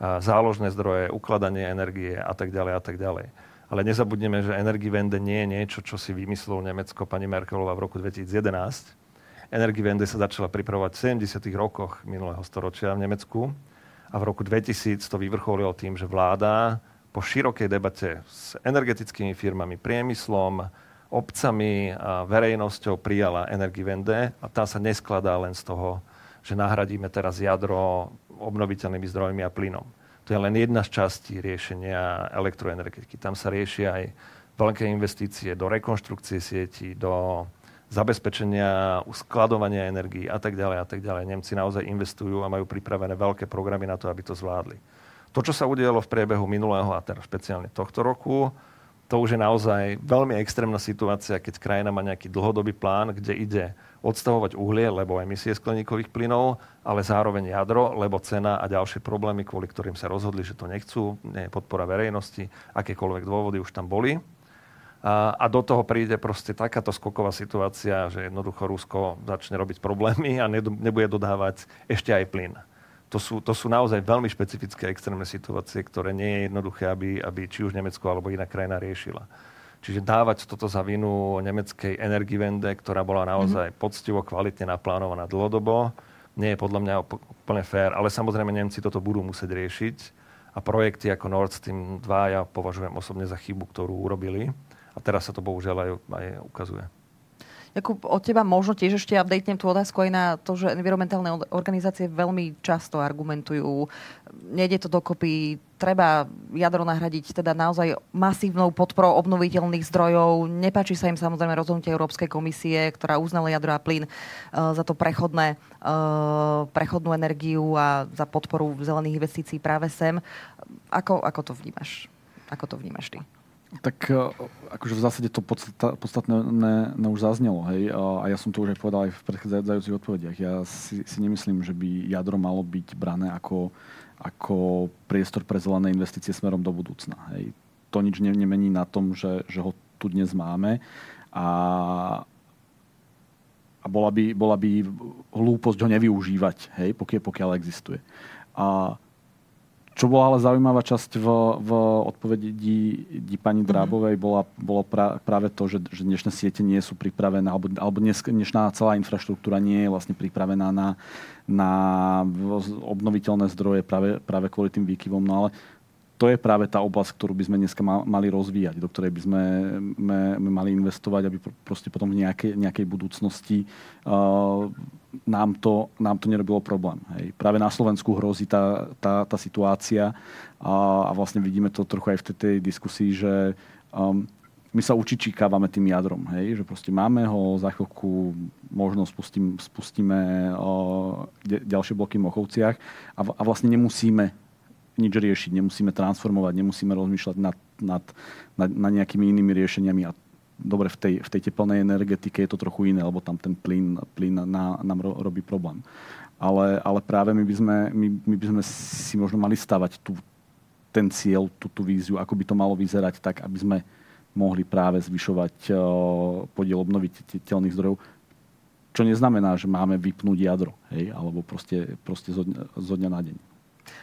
S3: záložné zdroje, ukladanie energie a tak ďalej a tak ďalej. Ale nezabudneme, že Energiewende nie je niečo, čo si vymyslel Nemecko pani Merkelová v roku 2011. Energiewende sa začala pripravovať v 70. rokoch minulého storočia v Nemecku a v roku 2000 to vyvrcholilo tým, že vláda po širokej debate s energetickými firmami, priemyslom, obcami a verejnosťou prijala Energiewende a tá sa neskladá len z toho, že nahradíme teraz jadro obnoviteľnými zdrojmi a plynom. To je len jedna z častí riešenia elektroenergetiky. Tam sa riešia aj veľké investície do rekonštrukcie sieti, do zabezpečenia, uskladovania energií a tak ďalej a tak ďalej. Nemci naozaj investujú a majú pripravené veľké programy na to, aby to zvládli. To, čo sa udialo v priebehu minulého a teraz špeciálne tohto roku, to už je naozaj veľmi extrémna situácia, keď krajina má nejaký dlhodobý plán, kde ide odstavovať uhlie, lebo emisie skleníkových plynov, ale zároveň jadro, lebo cena a ďalšie problémy, kvôli ktorým sa rozhodli, že to nechcú, nie je podpora verejnosti, akékoľvek dôvody už tam boli. A, a do toho príde proste takáto skoková situácia, že jednoducho Rusko začne robiť problémy a nebude dodávať ešte aj plyn to sú, to sú naozaj veľmi špecifické extrémne situácie, ktoré nie je jednoduché, aby, aby či už Nemecko alebo iná krajina riešila. Čiže dávať toto za vinu nemeckej Energiewende, ktorá bola naozaj mm-hmm. poctivo, kvalitne naplánovaná dlhodobo, nie je podľa mňa úplne fér, ale samozrejme Nemci toto budú musieť riešiť a projekty ako Nord Stream 2 ja považujem osobne za chybu, ktorú urobili a teraz sa to bohužiaľ aj, aj ukazuje.
S1: Jakub, od teba možno tiež ešte updatenem tú otázku aj na to, že environmentálne organizácie veľmi často argumentujú, nejde to dokopy, treba jadro nahradiť teda naozaj masívnou podporou obnoviteľných zdrojov. Nepáči sa im samozrejme rozhodnutie Európskej komisie, ktorá uznala jadro a plyn uh, za to prechodné, uh, prechodnú energiu a za podporu zelených investícií práve sem. Ako, ako to vnímaš? Ako to vnímaš ty?
S4: Tak e, akože v zásade to podstatné ne, ne už zaznelo, hej, a ja som to už aj povedal aj v predchádzajúcich odpovediach. Ja si, si nemyslím, že by jadro malo byť brané ako, ako priestor pre zelené investície smerom do budúcna. Hej. To nič ne, nemení na tom, že, že ho tu dnes máme a, a bola, by, bola by hlúposť ho nevyužívať, hej, pokiaľ, pokiaľ existuje. A čo bola ale zaujímavá časť v, v odpovedi di pani mhm. Drábovej, bola, bolo pra, práve to, že, že dnešné siete nie sú pripravené, alebo, alebo dnes, dnešná celá infraštruktúra nie je vlastne pripravená na, na obnoviteľné zdroje práve, práve kvôli tým výkyvom. No ale to je práve tá oblasť, ktorú by sme dneska mali rozvíjať, do ktorej by sme, sme, sme mali investovať, aby proste potom v nejakej, nejakej budúcnosti uh, nám, to, nám to nerobilo problém. Hej. Práve na Slovensku hrozí tá, tá, tá situácia a, a vlastne vidíme to trochu aj v tej, tej diskusii, že um, my sa učičikávame tým jadrom, hej, že proste máme ho, za chvíľku možno spustím, spustíme o, de, ďalšie bloky v Mochovciach a, a vlastne nemusíme nič riešiť, nemusíme transformovať, nemusíme rozmýšľať nad, nad, nad, nad nejakými inými riešeniami. A dobre, v tej, v tej teplnej energetike je to trochu iné, lebo tam ten plyn, plyn na, nám ro, robí problém. Ale, ale práve my by, sme, my, my by sme si možno mali stavať tú, ten cieľ, tú, tú víziu, ako by to malo vyzerať tak, aby sme mohli práve zvyšovať uh, podiel obnoviteľných zdrojov, čo neznamená, že máme vypnúť jadro, hej, alebo proste, proste zo, zo dňa na deň.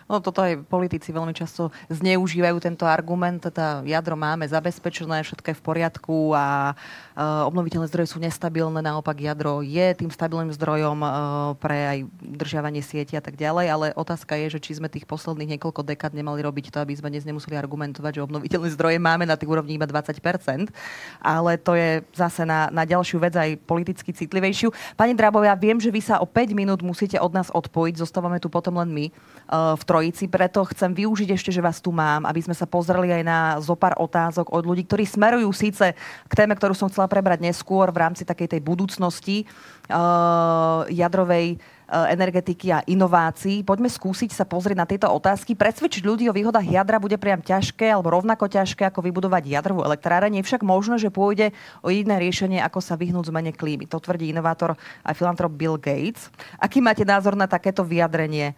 S1: No toto aj politici veľmi často zneužívajú tento argument, teda jadro máme zabezpečené, všetko je v poriadku a uh, obnoviteľné zdroje sú nestabilné, naopak jadro je tým stabilným zdrojom uh, pre aj držiavanie sieti a tak ďalej, ale otázka je, že či sme tých posledných niekoľko dekád nemali robiť to, aby sme dnes nemuseli argumentovať, že obnoviteľné zdroje máme na tých úrovni iba 20%, ale to je zase na, na ďalšiu vec aj politicky citlivejšiu. Pani Drabovia, viem, že vy sa o 5 minút musíte od nás odpojiť, zostávame tu potom len my. Uh, v Trojici. Preto chcem využiť ešte, že vás tu mám, aby sme sa pozreli aj na zopár otázok od ľudí, ktorí smerujú síce k téme, ktorú som chcela prebrať neskôr v rámci takej tej budúcnosti uh, jadrovej Eh, energetiky a inovácií. Poďme skúsiť sa pozrieť na tieto otázky. Presvedčiť ľudí o výhodách jadra bude priam ťažké alebo rovnako ťažké ako vybudovať jadrovú elektráreň. Je však možné, že pôjde o jediné riešenie, ako sa vyhnúť zmene klímy. To tvrdí inovátor a filantrop Bill Gates. Aký máte názor na takéto vyjadrenie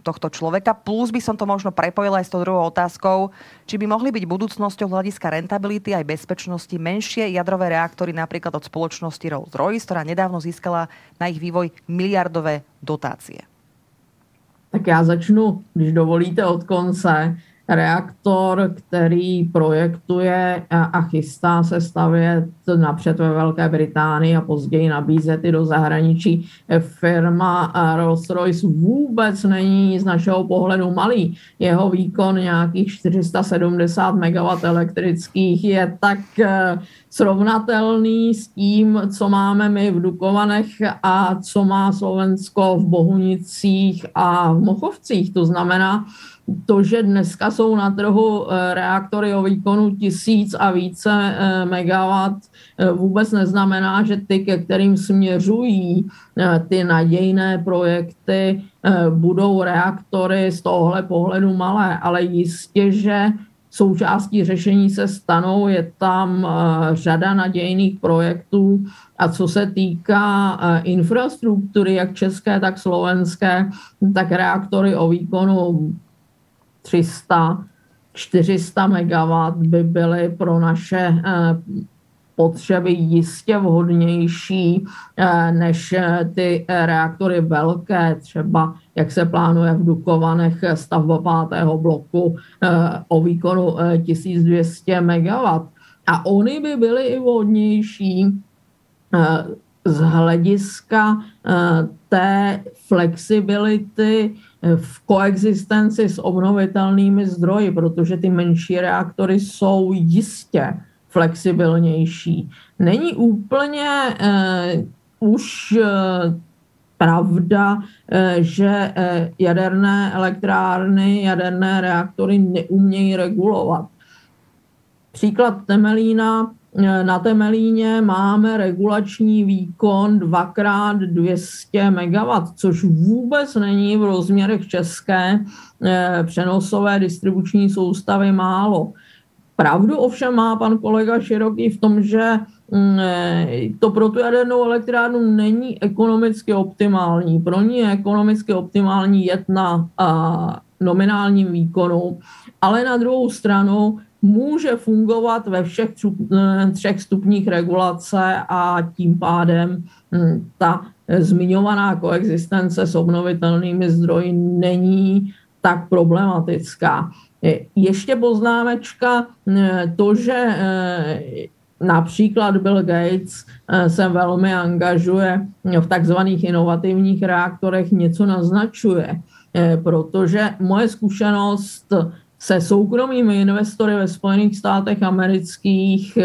S1: tohto človeka. Plus by som to možno prepojila aj s tou druhou otázkou, či by mohli byť budúcnosťou hľadiska rentability aj bezpečnosti menšie jadrové reaktory napríklad od spoločnosti Rolls-Royce, ktorá nedávno získala na ich vývoj miliardové dotácie.
S2: Tak já začnu, když dovolíte, od konce reaktor, který projektuje a chystá se stavět napřed ve Velké Británii a později nabízet i do zahraničí. Firma Rolls-Royce vůbec není z našeho pohledu malý. Jeho výkon nějakých 470 MW elektrických je tak eh, srovnatelný s tím, co máme my v Dukovanech a co má Slovensko v Bohunicích a v Mochovcích. To znamená, to, že dneska jsou na trhu eh, reaktory o výkonu tisíc a více eh, megawatt, eh, vůbec neznamená, že ty, ke kterým směřují ty nadějné projekty, budou reaktory z tohohle pohledu malé, ale jistě, že součástí řešení se stanou, je tam řada nadějných projektů. A co se týká infrastruktury, jak české, tak slovenské, tak reaktory o výkonu 300, 400 MW by byly pro naše eh, potřeby jistě vhodnější eh, než eh, ty reaktory velké, třeba jak se plánuje v Dukovanech stavba pátého bloku o výkonu 1200 MW. A oni by byly i vhodnější z hlediska té flexibility v koexistenci s obnovitelnými zdroji, protože ty menší reaktory jsou jistě flexibilnější. Není úplně eh, už eh, pravda, eh, že eh, jaderné elektrárny, jaderné reaktory neumějí regulovat. Příklad Temelína na Temelíně máme regulační výkon 2x200 MW, což vůbec není v rozměrech české e, přenosové distribuční soustavy málo. Pravdu ovšem má pan kolega Široký v tom, že mm, e, to pro tu jadernou elektrárnu není ekonomicky optimální. Pro ní je ekonomicky optimální jet na nominálním výkonu, ale na druhou stranu může fungovat ve všech eh, třech stupních regulace a tím pádem hm, ta zmiňovaná koexistence s obnovitelnými zdroji není tak problematická. Ještě poznámečka, eh, to, že eh, například Bill Gates se velmi angažuje v takzvaných inovativních reaktorech, něco naznačuje, protože moje zkušenost se soukromými investory ve Spojených státech amerických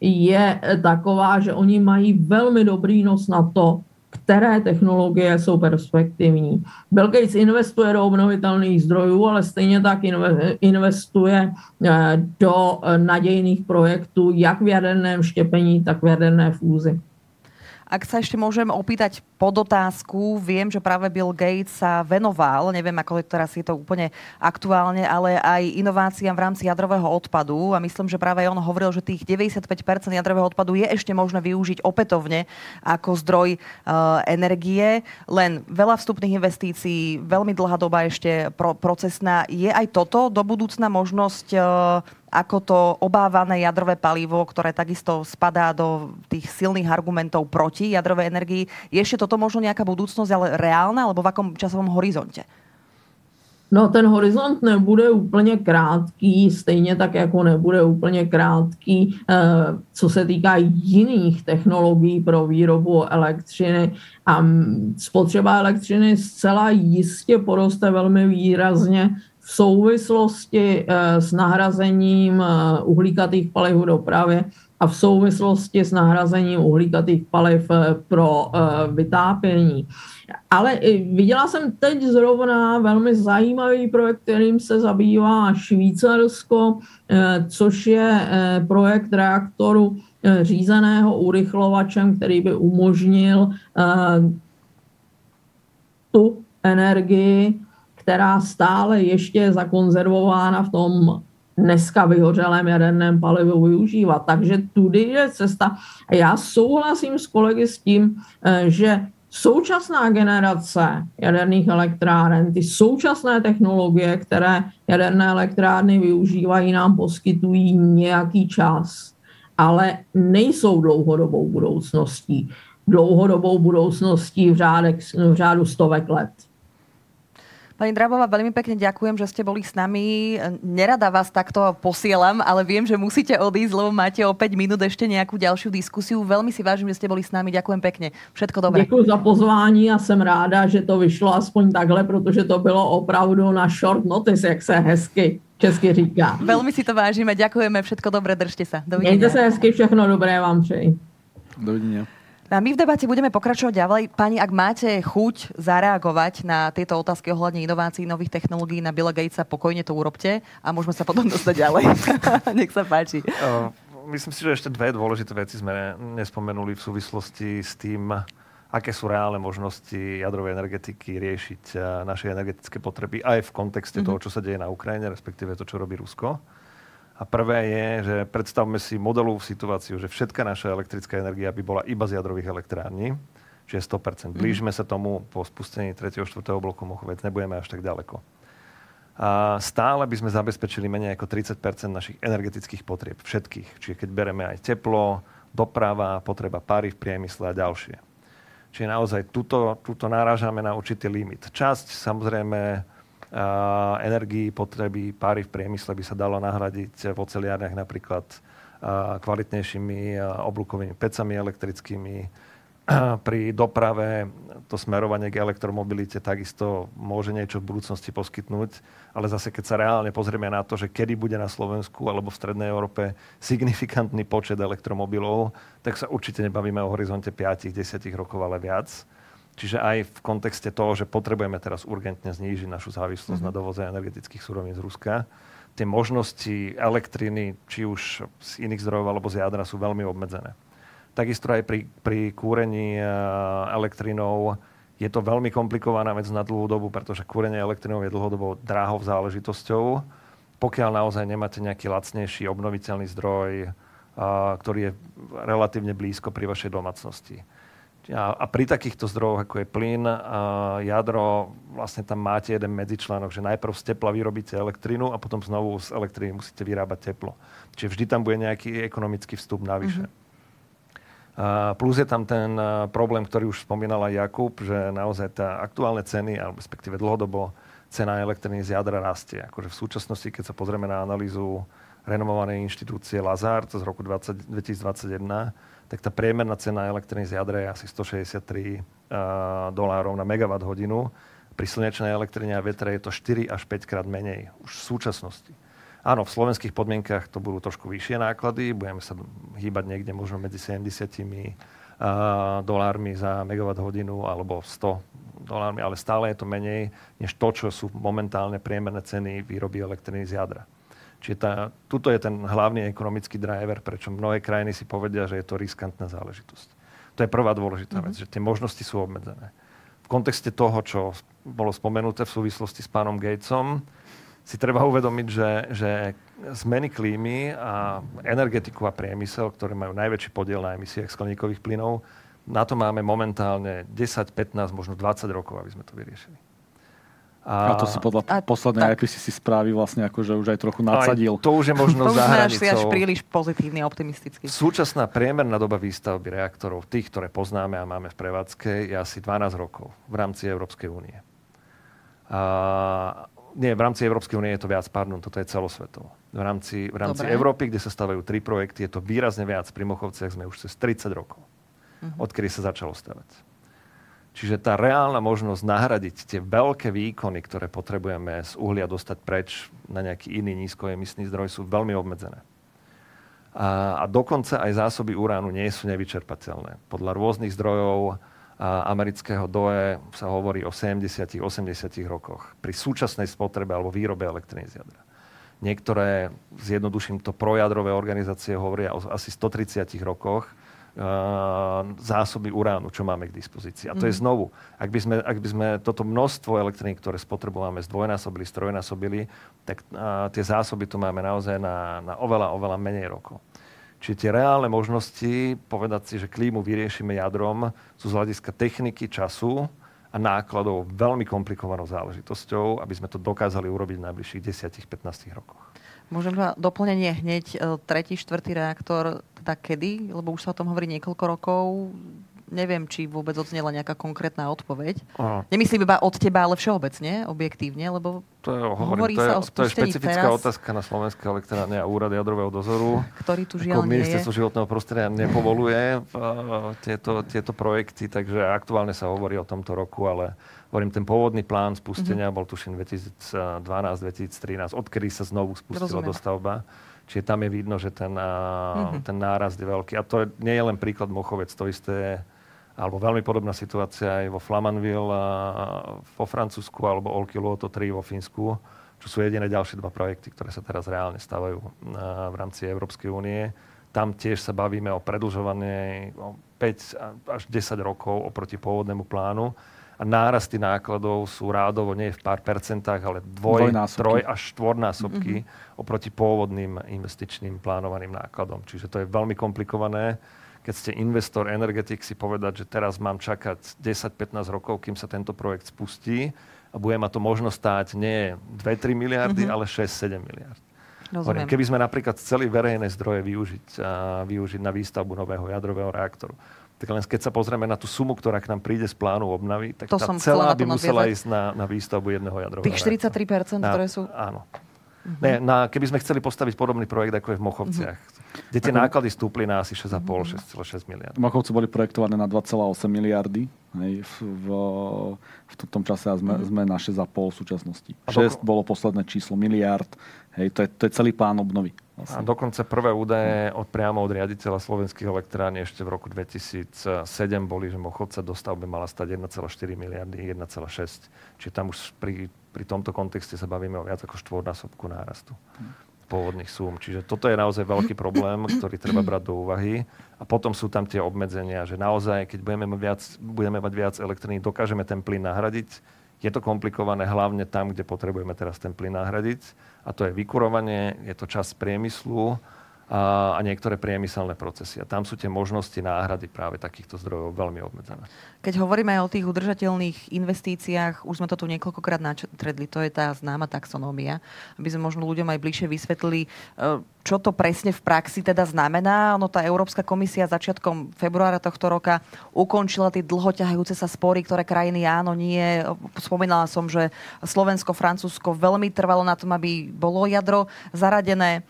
S2: je taková, že oni mají velmi dobrý nos na to, které technologie jsou perspektivní. Bill Gates investuje do obnovitelných zdrojů, ale stejně tak investuje eh, do nadějných projektů, jak v jaderném štěpení, tak v jaderné fúzi.
S1: Ak sa ešte môžem opýtať podotázku, viem, že práve Bill Gates sa venoval, neviem, ako teraz je to úplne aktuálne, ale aj inováciám v rámci jadrového odpadu a myslím, že práve on hovoril, že tých 95% jadrového odpadu je ešte možné využiť opätovne ako zdroj uh, energie, len veľa vstupných investícií, veľmi dlhá doba ešte pro, procesná. Je aj toto do budúcna možnosť uh, ako to obávané jadrové palivo, ktoré takisto spadá do tých silných argumentov proti jadrovej energii. Je ešte toto možno nejaká budúcnosť, ale reálna, alebo v akom časovom horizonte?
S2: No ten horizont nebude úplně krátký, stejně tak jako nebude úplně krátký, eh, co se týká jiných technologií pro výrobu elektřiny. A spotřeba elektřiny zcela jistě poroste velmi výrazně v souvislosti s nahrazením uhlíkatých paliv v dopravě a v souvislosti s nahrazením uhlíkatých paliv pro vytápění. Ale viděla jsem teď zrovna velmi zajímavý projekt, kterým se zabývá Švýcarsko, což je projekt reaktoru řízeného urychlovačem, který by umožnil tu energii, která stále ještě je zakonzervována v tom dneska vyhořelém jaderném palivu využívat. Takže tudy je cesta. A já souhlasím s kolegy s tím, že současná generace jaderných elektráren, ty současné technologie, které jaderné elektrárny využívají, nám poskytují nějaký čas, ale nejsou dlouhodobou budoucností. Dlouhodobou budoucností v, řádek, v řádu stovek let.
S1: Pani Drabová, veľmi pekne ďakujem, že ste boli s nami. Nerada vás takto posielam, ale viem, že musíte odísť, lebo máte o 5 minút ešte nejakú ďalšiu diskusiu. Veľmi si vážim, že ste boli s nami. Ďakujem pekne. Všetko dobré.
S2: Děkuji za pozvání a jsem ráda, že to vyšlo aspoň takhle, protože to bylo opravdu na short notice, jak se hezky česky říká.
S1: Veľmi si to vážime. Ďakujeme. Všetko dobré. Držte sa.
S2: Dovidenia. Mějte se hezky. Všechno dobré vám přeji.
S4: Dovidenia.
S1: A my v debate budeme pokračovať ďalej. Pani, ak máte chuť zareagovať na tieto otázky ohľadne inovácií, nových technológií na Billa Gatesa, pokojne to urobte a môžeme sa potom dostať ďalej. Nech sa páči. Uh,
S3: myslím si, že ešte dve dôležité veci sme nespomenuli v súvislosti s tým, aké sú reálne možnosti jadrovej energetiky riešiť naše energetické potreby aj v kontexte mm-hmm. toho, čo sa deje na Ukrajine, respektíve to, čo robí Rusko. A prvé je, že predstavme si modelovú situáciu, že všetká naša elektrická energia by bola iba z jadrových elektrární, čiže 100%. Mhm. Blížime sa tomu po spustení 3. 4. bloku Mochovec, nebudeme až tak ďaleko. A stále by sme zabezpečili menej ako 30% našich energetických potrieb, všetkých. Čiže keď bereme aj teplo, doprava, potreba pary v priemysle a ďalšie. Čiže naozaj tuto, tuto narážame na určitý limit. Časť samozrejme energii, potreby páry v priemysle by sa dalo nahradiť v oceliárniach napríklad kvalitnejšími oblúkovými pecami elektrickými. Pri doprave to smerovanie k elektromobilite takisto môže niečo v budúcnosti poskytnúť, ale zase keď sa reálne pozrieme na to, že kedy bude na Slovensku alebo v Strednej Európe signifikantný počet elektromobilov, tak sa určite nebavíme o horizonte 5-10 rokov, ale viac. Čiže aj v kontexte toho, že potrebujeme teraz urgentne znížiť našu závislosť mm-hmm. na dovoze energetických surovín z Ruska, tie možnosti elektriny, či už z iných zdrojov alebo z jadra, sú veľmi obmedzené. Takisto aj pri, pri kúrení elektrinou je to veľmi komplikovaná vec na dlhú dobu, pretože kúrenie elektrinou je dlhodobo dráhou záležitosťou. Pokiaľ naozaj nemáte nejaký lacnejší obnoviteľný zdroj, ktorý je relatívne blízko pri vašej domácnosti. A, a pri takýchto zdrojoch, ako je plyn, a jadro, vlastne tam máte jeden medzičlánok, že najprv z tepla vyrobíte elektrinu a potom znovu z elektriny musíte vyrábať teplo. Čiže vždy tam bude nejaký ekonomický vstup navyše. Mm-hmm. A plus je tam ten problém, ktorý už spomínal aj Jakub, že naozaj tá aktuálne ceny, alebo respektíve dlhodobo cena elektriny z jadra rastie. Akože v súčasnosti, keď sa pozrieme na analýzu renomovanej inštitúcie Lazard z roku 20, 2021, tak tá priemerná cena elektriny z jadra je asi 163 uh, dolárov na megawatt hodinu. Pri slnečnej elektrine a vetre je to 4 až 5 krát menej už v súčasnosti. Áno, v slovenských podmienkach to budú trošku vyššie náklady, budeme sa hýbať niekde možno medzi 70 uh, dolármi za megawatt hodinu alebo 100 dolármi, ale stále je to menej než to, čo sú momentálne priemerné ceny výroby elektriny z jadra. Čiže tá, tuto je ten hlavný ekonomický driver, prečo mnohé krajiny si povedia, že je to riskantná záležitosť. To je prvá dôležitá mm-hmm. vec, že tie možnosti sú obmedzené. V kontexte toho, čo bolo spomenuté v súvislosti s pánom Gatesom, si treba uvedomiť, že, že zmeny klímy a energetiku a priemysel, ktoré majú najväčší podiel na emisiách skleníkových plynov, na to máme momentálne 10, 15, možno 20 rokov, aby sme to vyriešili.
S4: A, a to si podľa a, poslednej IPCC si správy vlastne akože už aj trochu nadsadil.
S3: Aj to už je možno
S1: to
S3: za hranicou.
S1: si až príliš pozitívny, optimistický.
S3: Súčasná priemerná doba výstavby reaktorov, tých, ktoré poznáme a máme v prevádzke, je asi 12 rokov v rámci Európskej únie. A, nie, v rámci Európskej únie je to viac, pardon, toto je celosvetovo. V rámci, v rámci Európy, kde sa stavajú tri projekty, je to výrazne viac. Pri Mochovciach sme už cez 30 rokov, uh-huh. odkedy sa začalo stavať. Čiže tá reálna možnosť nahradiť tie veľké výkony, ktoré potrebujeme z uhlia dostať preč na nejaký iný nízkoemisný zdroj, sú veľmi obmedzené. A, a dokonca aj zásoby uránu nie sú nevyčerpateľné. Podľa rôznych zdrojov a amerického DOE sa hovorí o 70-80 rokoch pri súčasnej spotrebe alebo výrobe elektriny z jadra. Niektoré, zjednoduším to, projadrové organizácie hovoria o asi 130 rokoch, zásoby uránu, čo máme k dispozícii. A to je mhm. znovu, ak by, sme, ak by sme toto množstvo elektriny, ktoré spotrebujeme, zdvojnásobili, strojnásobili, tak uh, tie zásoby tu máme naozaj na, na oveľa, oveľa menej rokov. Čiže tie reálne možnosti povedať si, že klímu vyriešime jadrom, sú z hľadiska techniky, času a nákladov veľmi komplikovanou záležitosťou, aby sme to dokázali urobiť v najbližších 10-15 rokoch.
S1: Môžem na doplnenie hneď e, tretí, štvrtý reaktor, teda kedy? Lebo už sa o tom hovorí niekoľko rokov. Neviem, či vôbec odznela nejaká konkrétna odpoveď. Aha. Nemyslím iba od teba, ale všeobecne, objektívne, lebo
S3: to je, hovorím, hovorí to je, sa o To je špecifická teraz, otázka na Slovenské elektrárne a úrad jadrového dozoru.
S1: Ktorý tu žiaľ
S3: nie Ministerstvo životného prostredia nepovoluje uh, tieto, tieto projekty, takže aktuálne sa hovorí o tomto roku, ale hovorím, ten pôvodný plán spustenia mm-hmm. bol tuším 2012-2013, odkedy sa znovu spustila Rozumiem. dostavba. Čiže tam je vidno, že ten, mm-hmm. ten nárast je veľký. A to nie je len príklad Mochovec, to isté alebo veľmi podobná situácia aj vo Flamanville vo Francúzsku alebo Olkiluoto 3 vo Fínsku, čo sú jediné ďalšie dva projekty, ktoré sa teraz reálne stavajú v rámci Európskej únie. Tam tiež sa bavíme o predlžovanej o 5 až 10 rokov oproti pôvodnému plánu a nárasty nákladov sú rádovo nie v pár percentách, ale dvoj, troj až štvornásobky mm-hmm. oproti pôvodným investičným plánovaným nákladom. Čiže to je veľmi komplikované. Keď ste investor, energetik, si povedať, že teraz mám čakať 10-15 rokov, kým sa tento projekt spustí a bude ma to možno stáť nie 2-3 miliardy, mm-hmm. ale 6-7 miliard. Rozumiem. Keby sme napríklad chceli verejné zdroje využiť, a využiť na výstavbu nového jadrového reaktoru, tak len keď sa pozrieme na tú sumu, ktorá k nám príde z plánu obnovy, tak to tá celá by musela ísť na, na výstavbu jedného jadrového
S1: Tých 43%, na, ktoré sú...
S3: Áno. Uh-huh. Ne, na, keby sme chceli postaviť podobný projekt, ako je v Mochovciach, uh-huh. kde tie Ako... náklady stúpli na asi 6,5-6,6 uh-huh. miliard.
S4: Mochovce boli projektované na 2,8 miliardy hej, v, v, v tom čase a sme, uh-huh. sme na 6,5 v súčasnosti. 6 bolo posledné číslo miliard. Hej, to, je, to je celý plán obnovy.
S3: Vlastne. A dokonca prvé údaje od, priamo od riaditeľa slovenských elektrární ešte v roku 2007 boli, že Mochovca do stavby mala stať 1,4 miliardy, 1,6. Čiže tam už pri, pri tomto kontexte sa bavíme o viac ako štvornásobku nárastu pôvodných súm. Čiže toto je naozaj veľký problém, ktorý treba brať do úvahy. A potom sú tam tie obmedzenia, že naozaj, keď budeme mať viac, budeme mať viac elektriny, dokážeme ten plyn nahradiť. Je to komplikované hlavne tam, kde potrebujeme teraz ten plyn nahradiť a to je vykurovanie, je to čas priemyslu a, niektoré priemyselné procesy. A tam sú tie možnosti náhrady práve takýchto zdrojov veľmi obmedzené.
S1: Keď hovoríme o tých udržateľných investíciách, už sme to tu niekoľkokrát natredli, to je tá známa taxonómia, aby sme možno ľuďom aj bližšie vysvetlili, e, čo to presne v praxi teda znamená. No tá Európska komisia začiatkom februára tohto roka ukončila tie dlhoťahajúce sa spory, ktoré krajiny áno, nie. Spomínala som, že Slovensko, Francúzsko veľmi trvalo na tom, aby bolo jadro zaradené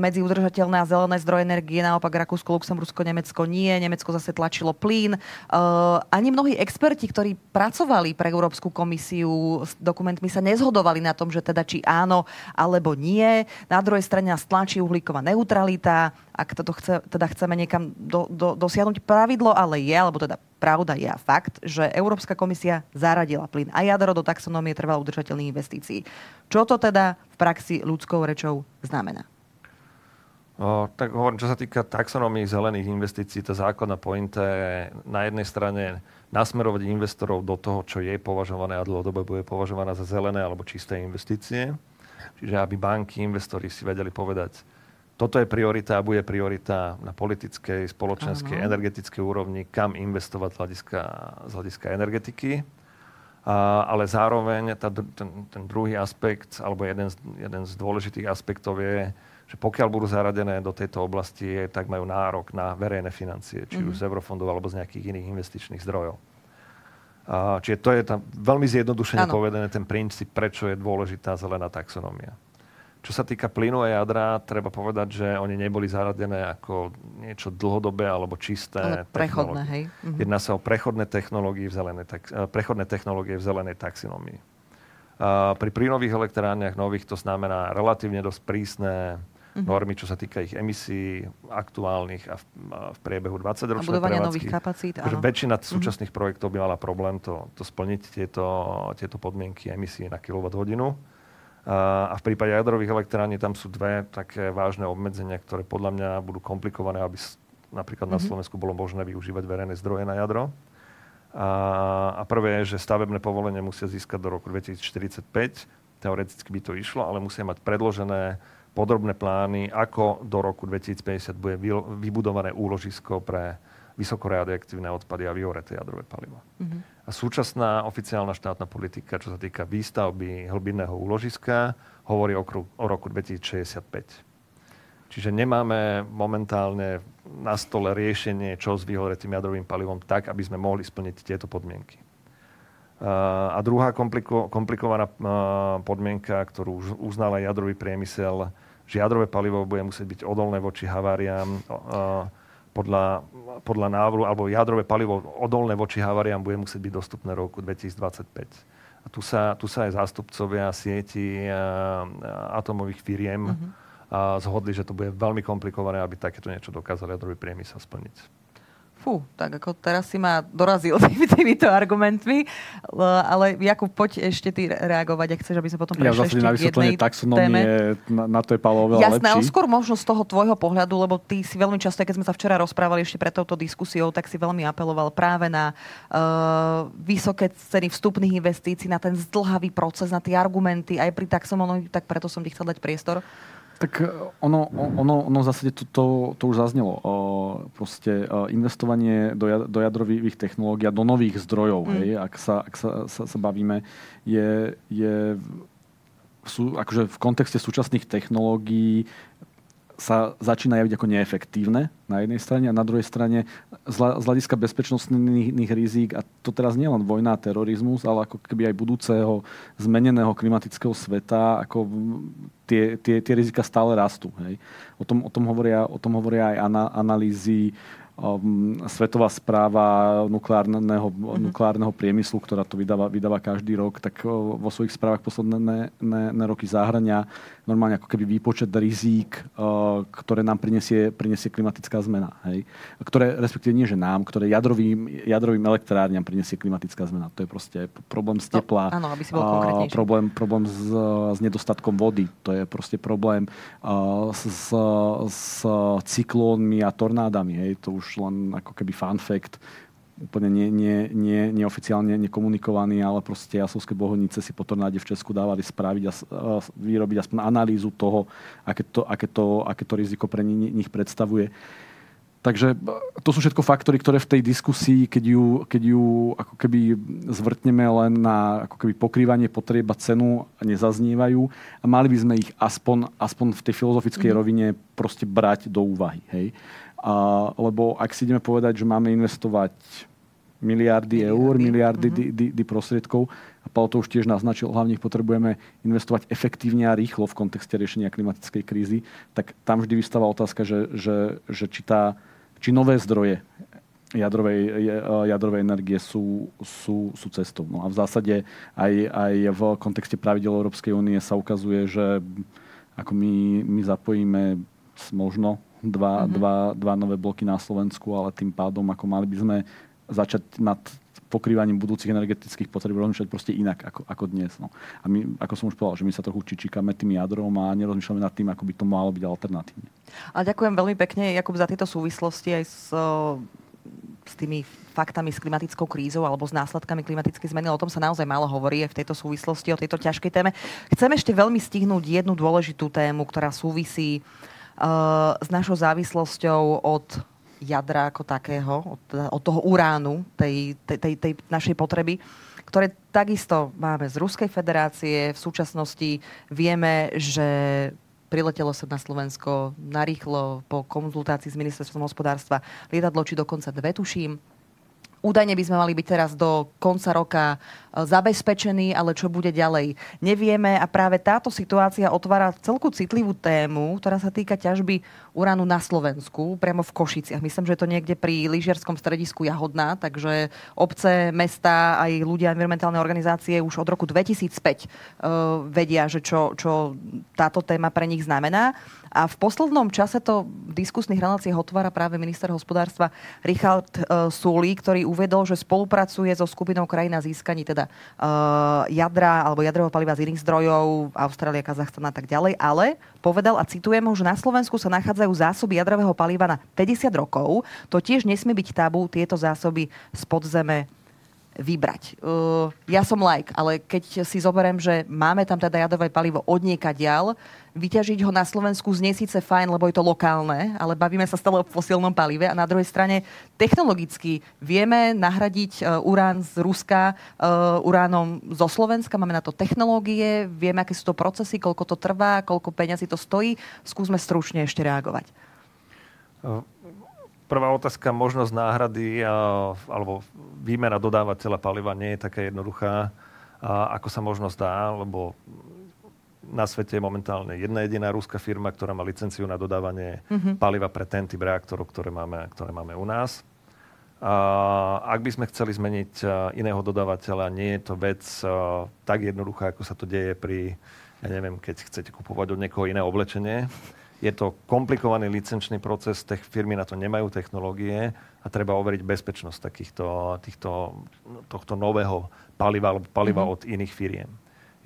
S1: medzi udržateľné a zelené zdroje energie, naopak Rakúsko, Luxembursko, Nemecko nie. Nemecko zase tlačilo plyn. Ani mnohí experti, ktorí pracovali pre Európsku komisiu s dokumentmi, sa nezhodovali na tom, že teda či áno alebo nie. Na druhej strane nás tlačí uhlíková neutralita. Ak toto chce, teda chceme niekam do, do, dosiahnuť pravidlo, ale je, alebo teda pravda je a fakt, že Európska komisia zaradila plyn a jadro do taxonómie trvalo udržateľných investícií. Čo to teda v praxi ľudskou rečou znamená?
S3: O, tak hovorím, čo sa týka taxonomii zelených investícií, tá základná pointa je na jednej strane nasmerovať investorov do toho, čo je považované a dlhodobo bude považované za zelené alebo čisté investície. Čiže aby banky, investori si vedeli povedať, toto je priorita a bude priorita na politickej, spoločenskej, Aha. energetickej úrovni, kam investovať z hľadiska, z hľadiska energetiky. A, ale zároveň tá, ten, ten druhý aspekt, alebo jeden z, jeden z dôležitých aspektov je, že pokiaľ budú zaradené do tejto oblasti, tak majú nárok na verejné financie, či mm-hmm. už z mhm. eurofondov alebo z nejakých iných investičných zdrojov. A, čiže to je tam veľmi zjednodušene ano. povedané ten princíp, prečo je dôležitá zelená taxonómia. Čo sa týka plynu a jadra, treba povedať, že oni neboli zaradené ako niečo dlhodobé alebo čisté.
S1: Ale prechodné, hej?
S3: Mhm. Jedná sa o prechodné technológie v zelenej, tak, eh, prechodné technológie v zelenej taxonomii. Pri plynových elektrárniach nových to znamená relatívne dosť prísne. Normy, čo sa týka ich emisí aktuálnych a v, a v priebehu 20 ročnej
S1: budovania prevádzky. nových kapacít, áno.
S3: väčšina uh-huh. súčasných projektov by mala problém to, to splniť, tieto, tieto podmienky emisí na kWh. A v prípade jadrových elektrární tam sú dve také vážne obmedzenia, ktoré podľa mňa budú komplikované, aby napríklad uh-huh. na Slovensku bolo možné využívať verejné zdroje na jadro. A, a prvé je, že stavebné povolenie musia získať do roku 2045. Teoreticky by to išlo, ale musia mať predložené podrobné plány, ako do roku 2050 bude vybudované úložisko pre vysokoradioaktívne odpady a vyhoreté jadrové palivo. Mm-hmm. A súčasná oficiálna štátna politika, čo sa týka výstavby hlbinného úložiska, hovorí o, kru, o roku 2065. Čiže nemáme momentálne na stole riešenie, čo s vyhoretým jadrovým palivom, tak, aby sme mohli splniť tieto podmienky. A druhá kompliko- komplikovaná podmienka, ktorú uznal aj jadrový priemysel, že jadrové palivo bude musieť byť odolné voči haváriám podľa, podľa návrhu, alebo jadrové palivo odolné voči haváriám bude musieť byť dostupné v roku 2025. A tu sa, tu sa aj zástupcovia sieti atomových firiem mm-hmm. zhodli, že to bude veľmi komplikované, aby takéto niečo dokázali jadrový priemysel splniť
S1: fú, tak ako teraz si ma dorazil tými, týmito argumentmi, ale Jakub, poď ešte ty reagovať, ak chceš, aby sme potom prešli ja ešte
S4: na
S1: jednej
S4: téme. Na, na to je Paolo oveľa
S1: Jasné,
S4: lepší.
S1: ale skôr možno z toho tvojho pohľadu, lebo ty si veľmi často, keď sme sa včera rozprávali ešte pred touto diskusiou, tak si veľmi apeloval práve na uh, vysoké ceny vstupných investícií, na ten zdlhavý proces, na tie argumenty aj pri taxonomii, tak preto som ti chcel dať priestor.
S4: Tak e, ono, ono, ono v zásade to, to, to už zaznelo. O, proste e, investovanie do, do jadrových technológií a do nových zdrojov, mm. hej, ak, sa, ak sa, sa, sa bavíme, je, je sú, akože v kontexte súčasných technológií sa začína javiť ako neefektívne na jednej strane a na druhej strane z hľadiska bezpečnostných rizík, a to teraz nie len vojna a terorizmus, ale ako keby aj budúceho zmeneného klimatického sveta, ako tie, tie, tie rizika stále rastú. Hej. O, tom, o, tom hovoria, o tom hovoria aj ana, analýzy um, svetová správa nukleárneho, mm-hmm. nukleárneho priemyslu, ktorá to vydáva, vydáva každý rok, tak uh, vo svojich správach posledné ne, ne, ne roky zahrania normálne ako keby výpočet rizík, uh, ktoré nám prinesie, prinesie klimatická zmena. Hej? Ktoré, respektíve nie, že nám, ktoré jadrovým, jadrovým elektrárňam prinesie klimatická zmena. To je proste problém z tepla.
S1: No, áno, aby si bol uh,
S4: problém, problém s, s nedostatkom vody. To je proste problém uh, s, s cyklónmi a tornádami. Hej? To už len ako keby fun fact úplne nie, nie, nie, neoficiálne nekomunikovaný, ale proste jasovské bohonice si po tornáde v Česku dávali spraviť a, a vyrobiť aspoň analýzu toho, aké to, aké to, aké to riziko pre nich predstavuje. Takže to sú všetko faktory, ktoré v tej diskusii, keď ju, keď ju ako keby zvrtneme len na ako keby pokrývanie potrieba cenu, nezaznievajú a mali by sme ich aspoň, aspoň v tej filozofickej mm. rovine proste brať do úvahy. Hej? A, lebo ak si ideme povedať, že máme investovať miliardy, miliardy. eur, miliardy mm-hmm. di, di, di prostriedkov, a Paolo to už tiež naznačil, hlavne ich potrebujeme investovať efektívne a rýchlo v kontexte riešenia klimatickej krízy, tak tam vždy vystáva otázka, že, že, že či, tá, či nové zdroje jadrovej, jadrovej energie sú, sú, sú cestou. No a v zásade aj, aj v kontexte pravidel Európskej únie sa ukazuje, že ako my, my zapojíme možno dva, mm-hmm. dva, dva nové bloky na Slovensku, ale tým pádom ako mali by sme začať nad pokrývaním budúcich energetických potreb rozmýšľať proste inak ako, ako dnes. No. A my, ako som už povedal, že my sa trochu čičíkame tým jadrom a nerozmýšľame nad tým, ako by to malo byť alternatívne.
S1: A ďakujem veľmi pekne, Jakub, za tieto súvislosti aj s, s tými faktami s klimatickou krízou alebo s následkami klimatickej zmeny. O tom sa naozaj málo hovorí v tejto súvislosti, o tejto ťažkej téme. Chcem ešte veľmi stihnúť jednu dôležitú tému, ktorá súvisí uh, s našou závislosťou od jadra ako takého, od, od toho uránu, tej, tej, tej, tej našej potreby, ktoré takisto máme z Ruskej federácie. V súčasnosti vieme, že priletelo sa na Slovensko narýchlo po konzultácii s ministerstvom hospodárstva lietadlo, či dokonca dve tuším. Údajne by sme mali byť teraz do konca roka e, zabezpečení, ale čo bude ďalej, nevieme. A práve táto situácia otvára celku citlivú tému, ktorá sa týka ťažby uránu na Slovensku, priamo v Košiciach. Myslím, že je to niekde pri lyžiarskom stredisku Jahodná, takže obce, mesta, aj ľudia environmentálne organizácie už od roku 2005 uh, e, vedia, že čo, čo táto téma pre nich znamená. A v poslednom čase to v diskusných reláciách otvára práve minister hospodárstva Richard uh, Sulí, ktorý uvedol, že spolupracuje so skupinou krajín na získaní teda uh, jadra alebo jadrového paliva z iných zdrojov, Austrália, Kazachstan a tak ďalej, ale povedal a citujem ho, že na Slovensku sa nachádzajú zásoby jadrového paliva na 50 rokov. To tiež nesmie byť tabu, tieto zásoby z podzeme vybrať. Uh, ja som like, ale keď si zoberiem, že máme tam teda jadrové palivo od ďal, vyťažiť ho na Slovensku znie síce fajn, lebo je to lokálne, ale bavíme sa stále o fosilnom palive a na druhej strane technologicky vieme nahradiť uh, urán z Ruska uh, uránom zo Slovenska, máme na to technológie, vieme, aké sú to procesy, koľko to trvá, koľko peňazí to stojí. Skúsme stručne ešte reagovať.
S3: Prvá otázka, možnosť náhrady alebo výmena dodávateľa paliva nie je taká jednoduchá, ako sa možno zdá, lebo na svete je momentálne jedna jediná rúska firma, ktorá má licenciu na dodávanie mm-hmm. paliva pre ten typ reaktorov, ktoré máme, ktoré máme u nás. A ak by sme chceli zmeniť iného dodávateľa, nie je to vec tak jednoduchá, ako sa to deje pri, ja neviem, keď chcete kupovať od niekoho iné oblečenie. Je to komplikovaný licenčný proces, tých firmy na to nemajú technológie a treba overiť bezpečnosť takýchto, týchto, tohto nového paliva alebo paliva mm-hmm. od iných firiem.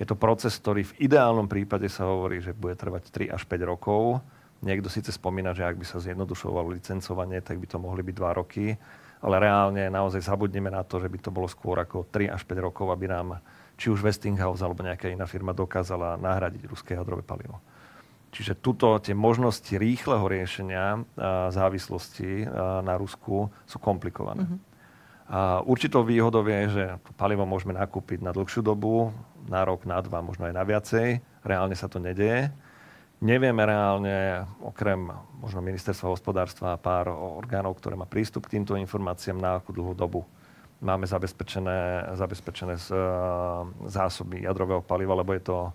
S3: Je to proces, ktorý v ideálnom prípade sa hovorí, že bude trvať 3 až 5 rokov. Niekto síce spomína, že ak by sa zjednodušovalo licencovanie, tak by to mohli byť 2 roky, ale reálne naozaj zabudneme na to, že by to bolo skôr ako 3 až 5 rokov, aby nám či už Westinghouse alebo nejaká iná firma dokázala nahradiť ruské jadrové palivo. Čiže tuto tie možnosti rýchleho riešenia závislosti na Rusku sú komplikované. Mm-hmm. A určitou výhodou je, že to palivo môžeme nakúpiť na dlhšiu dobu, na rok, na dva, možno aj na viacej. Reálne sa to nedeje. Nevieme reálne, okrem možno ministerstva hospodárstva a pár orgánov, ktoré má prístup k týmto informáciám, na akú dlhú dobu máme zabezpečené, zabezpečené z, zásoby jadrového paliva, lebo je to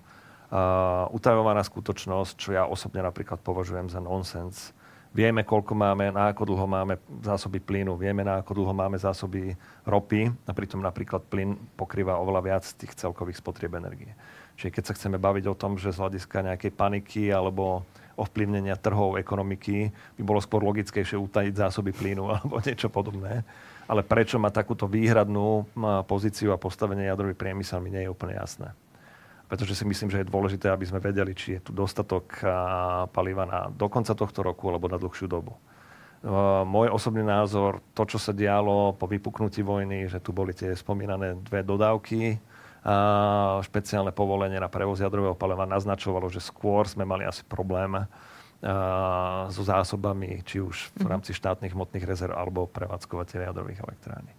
S3: uh, utajovaná skutočnosť, čo ja osobne napríklad považujem za nonsens. Vieme, koľko máme, na ako dlho máme zásoby plynu, vieme, na ako dlho máme zásoby ropy a pritom napríklad plyn pokrýva oveľa viac tých celkových spotrieb energie. Čiže keď sa chceme baviť o tom, že z hľadiska nejakej paniky alebo ovplyvnenia trhov ekonomiky by bolo skôr logickejšie utajiť zásoby plynu alebo niečo podobné. Ale prečo má takúto výhradnú pozíciu a postavenie jadrový priemysel mi nie je úplne jasné pretože si myslím, že je dôležité, aby sme vedeli, či je tu dostatok paliva na do konca tohto roku alebo na dlhšiu dobu. Môj osobný názor, to, čo sa dialo po vypuknutí vojny, že tu boli tie spomínané dve dodávky, a špeciálne povolenie na prevoz jadrového paliva naznačovalo, že skôr sme mali asi problém so zásobami, či už v mhm. rámci štátnych hmotných rezerv alebo prevádzkovateľ jadrových elektrární.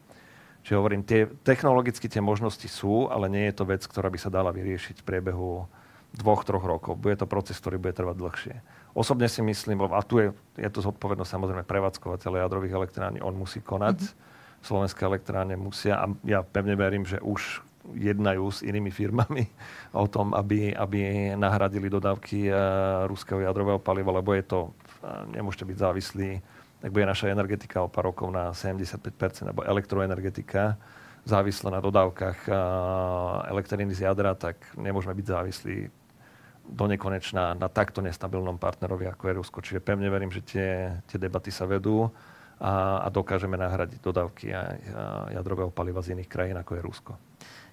S3: Čiže hovorím, tie, technologicky tie možnosti sú, ale nie je to vec, ktorá by sa dala vyriešiť v priebehu dvoch, troch rokov. Bude to proces, ktorý bude trvať dlhšie. Osobne si myslím, a tu je, je to zodpovednosť samozrejme prevádzkovateľa jadrových elektrární, on musí konať. Mm-hmm. Slovenské elektrárne musia a ja pevne verím, že už jednajú s inými firmami o tom, aby, aby nahradili dodávky uh, ruského jadrového paliva, lebo je to, uh, nemôžete byť závislí tak bude naša energetika o pár rokov na 75%, alebo elektroenergetika závislá na dodávkach elektriny z jadra, tak nemôžeme byť závislí do nekonečná na takto nestabilnom partnerovi, ako je Rusko. Čiže pevne verím, že tie, tie debaty sa vedú a, a dokážeme nahradiť dodávky aj jadrového paliva z iných krajín, ako je Rusko.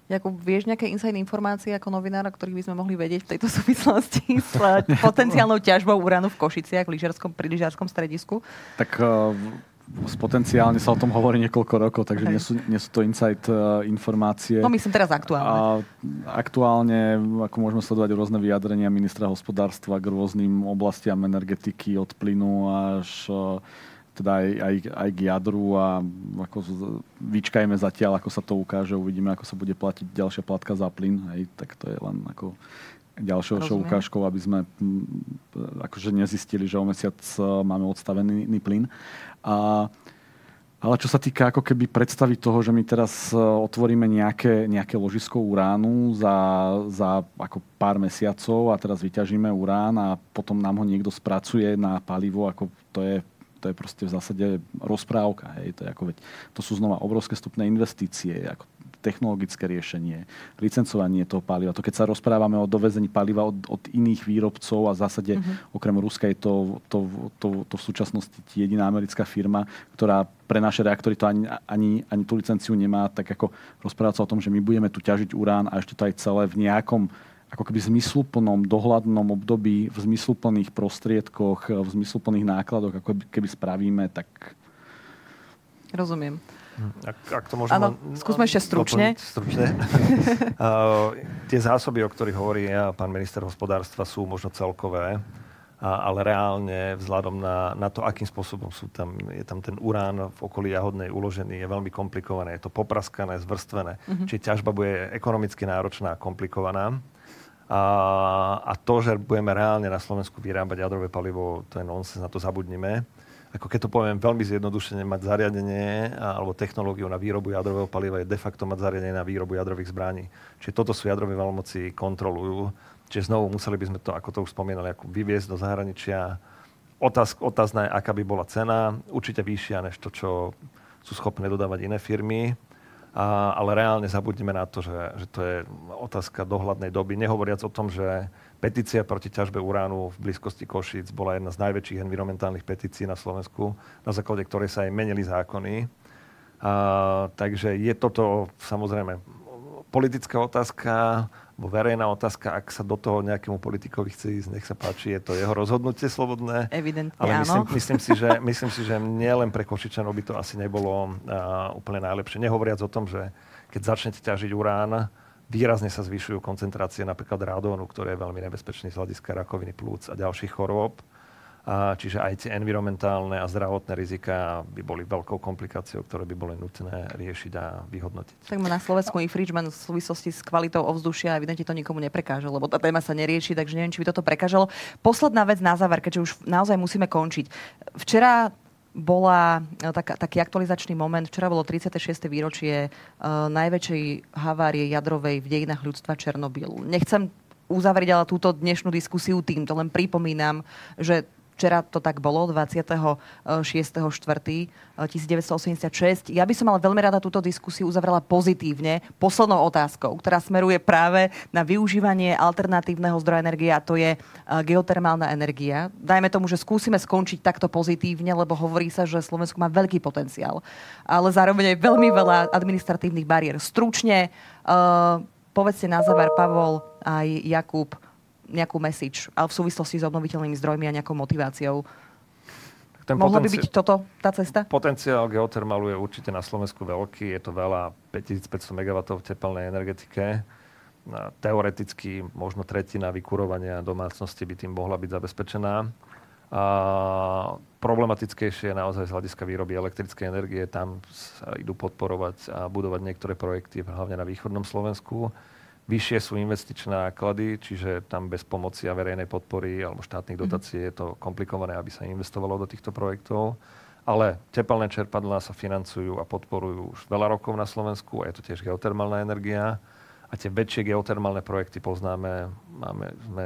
S1: Jakub, vieš nejaké inside informácie ako novinára, ktorých by sme mohli vedieť v tejto súvislosti s eh, potenciálnou ťažbou uránu v Košiciach, v lyžiarskom, pri lyžiarskom stredisku?
S4: Tak uh, potenciálne sa o tom hovorí niekoľko rokov, takže nie sú, nie sú to inside uh, informácie.
S1: No myslím teraz aktuálne. A,
S4: aktuálne, ako môžeme sledovať rôzne vyjadrenia ministra hospodárstva k rôznym oblastiam energetiky, od plynu až uh, teda aj, aj, aj k jadru a ako vyčkajme zatiaľ, ako sa to ukáže, uvidíme, ako sa bude platiť ďalšia platka za plyn, hej, tak to je len ako ďalšou show ukážkou, aby sme akože nezistili, že o mesiac e, máme odstavený plyn. A, a Ale čo sa týka ako keby predstavy toho, že my teraz e, otvoríme nejaké, nejaké ložisko uránu za, za ako pár mesiacov a teraz vyťažíme urán a potom nám ho niekto spracuje na palivo, ako to je to je proste v zásade rozprávka. Hej. To, je ako, veď, to sú znova obrovské stupné investície. Ako technologické riešenie, licencovanie toho paliva. To keď sa rozprávame o dovezení paliva od, od iných výrobcov a v zásade uh-huh. okrem Ruska je to, to, to, to v súčasnosti jediná americká firma, ktorá pre naše reaktory to ani, ani, ani tú licenciu nemá, tak ako rozprávať sa o tom, že my budeme tu ťažiť urán a ešte to aj celé v nejakom ako keby zmysluplnom dohľadnom období, v zmysluplných prostriedkoch, v zmysluplných nákladoch, ako keby spravíme, tak...
S1: Rozumiem.
S3: Ak, ak to môžem...
S1: Áno, skúsme ešte stručne.
S3: stručne. uh, tie zásoby, o ktorých hovorí ja, pán minister hospodárstva, sú možno celkové, ale reálne vzhľadom na, na to, akým spôsobom sú tam, je tam ten urán v okolí jahodnej uložený, je veľmi komplikované. Je to popraskané, zvrstvené. Uh-huh. Čiže ťažba bude ekonomicky náročná a komplikovaná. A, a to, že budeme reálne na Slovensku vyrábať jadrové palivo, to je nonsens, na to zabudnime ako keď to poviem veľmi zjednodušene, mať zariadenie alebo technológiu na výrobu jadrového paliva je de facto mať zariadenie na výrobu jadrových zbraní. Čiže toto sú jadrové veľmoci kontrolujú. Čiže znovu museli by sme to, ako to už spomínali, ako vyviezť do zahraničia. Otáz, otázna je, aká by bola cena. Určite vyššia než to, čo sú schopné dodávať iné firmy. A, ale reálne zabudneme na to, že, že to je otázka dohľadnej doby. Nehovoriac o tom, že Petícia proti ťažbe uránu v blízkosti Košíc bola jedna z najväčších environmentálnych petícií na Slovensku, na základe ktorej sa aj menili zákony. A, takže je toto samozrejme politická otázka, bo verejná otázka, ak sa do toho nejakému politikovi chce ísť, nech sa páči, je to jeho rozhodnutie slobodné.
S1: Evidentne
S3: Ale
S1: myslím,
S3: áno. myslím, si, že, myslím si, že nielen pre Košičanov by to asi nebolo uh, úplne najlepšie. Nehovoriac o tom, že keď začnete ťažiť urán, výrazne sa zvyšujú koncentrácie napríklad radónu, ktoré je veľmi nebezpečný z hľadiska rakoviny plúc a ďalších chorôb. Čiže aj tie environmentálne a zdravotné rizika by boli veľkou komplikáciou, ktoré by boli nutné riešiť a vyhodnotiť.
S1: Tak na Slovensku infringement v súvislosti s kvalitou ovzdušia evidentne to nikomu neprekáže, lebo tá téma sa nerieši, takže neviem, či by toto prekážalo. Posledná vec na záver, keďže už naozaj musíme končiť. Včera bola e, tak, taký aktualizačný moment. Včera bolo 36. výročie uh, najväčšej havárie jadrovej v dejinách ľudstva Černobylu. Nechcem uzavrieť ale túto dnešnú diskusiu týmto, len pripomínam, že Včera to tak bolo, 26.4.1986. Ja by som ale veľmi rada túto diskusiu uzavrela pozitívne poslednou otázkou, ktorá smeruje práve na využívanie alternatívneho zdroja energie a to je e, geotermálna energia. Dajme tomu, že skúsime skončiť takto pozitívne, lebo hovorí sa, že Slovensko má veľký potenciál, ale zároveň aj veľmi veľa administratívnych bariér. Stručne, uh, povedzte na záver, Pavol aj Jakub, nejakú message, ale v súvislosti s obnoviteľnými zdrojmi a nejakou motiváciou. Ten Mohlo potenci- by byť toto tá cesta?
S3: Potenciál geotermalu je určite na Slovensku veľký. Je to veľa 5500 MW v tepelnej energetike. Teoreticky možno tretina vykurovania domácnosti by tým mohla byť zabezpečená. A problematickejšie je naozaj z hľadiska výroby elektrickej energie. Tam sa idú podporovať a budovať niektoré projekty, hlavne na východnom Slovensku. Vyššie sú investičné náklady, čiže tam bez pomoci a verejnej podpory alebo štátnych mhm. dotácií je to komplikované, aby sa investovalo do týchto projektov. Ale tepelné čerpadlá sa financujú a podporujú už veľa rokov na Slovensku a je to tiež geotermálna energia. A tie väčšie geotermálne projekty poznáme. Máme sme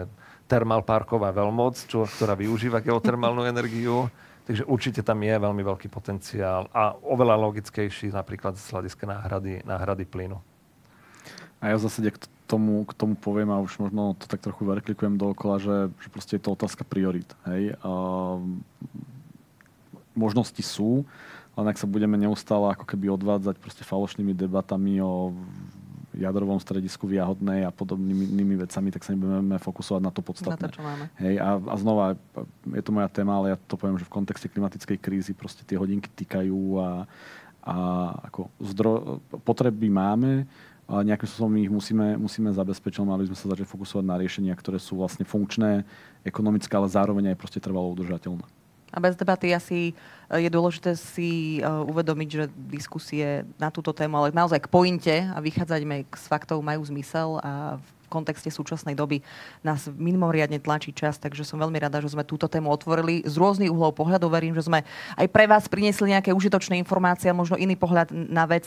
S3: Thermal Parková veľmoc, čo, ktorá využíva geotermálnu energiu. Takže určite tam je veľmi veľký potenciál a oveľa logickejší napríklad z hľadiska náhrady, náhrady plynu.
S4: A ja v zásade k tomu, k tomu poviem a už možno to tak trochu verklikujem dookola, že, že proste je to otázka priorit. Hej? A, možnosti sú, len ak sa budeme neustále ako keby odvádzať proste falošnými debatami o jadrovom stredisku v Jahodnej a podobnými vecami, tak sa nebudeme fokusovať na to podstatné.
S1: Na to, čo máme.
S4: Hej, a, a znova, je to moja téma, ale ja to poviem, že v kontexte klimatickej krízy proste tie hodinky týkajú a, a ako zdro, potreby máme, nejakým spôsobom ich musíme, musíme zabezpečiť, mali by sme sa začať fokusovať na riešenia, ktoré sú vlastne funkčné, ekonomické, ale zároveň aj proste trvalo udržateľné.
S1: A bez debaty asi eh, je dôležité si uh, uvedomiť, že diskusie na túto tému, ale naozaj k pointe a vychádzajme z faktov majú zmysel a v kontexte súčasnej doby nás mimoriadne tlačí čas, takže som veľmi rada, že sme túto tému otvorili z rôznych uhlov pohľadu. Verím, že sme aj pre vás priniesli nejaké užitočné informácie a možno iný pohľad na vec,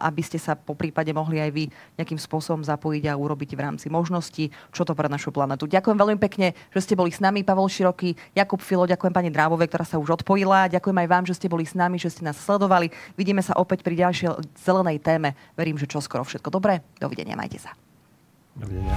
S1: aby ste sa po prípade mohli aj vy nejakým spôsobom zapojiť a urobiť v rámci možností, čo to pre našu planetu. Ďakujem veľmi pekne, že ste boli s nami, Pavol Široký, Jakub Filo, ďakujem pani Drábovej, ktorá sa už odpojila. Ďakujem aj vám, že ste boli s nami, že ste nás sledovali. Vidíme sa opäť pri ďalšej zelenej téme. Verím, že čoskoro všetko dobré. Dovidenia, majte sa.
S3: Dovidenia.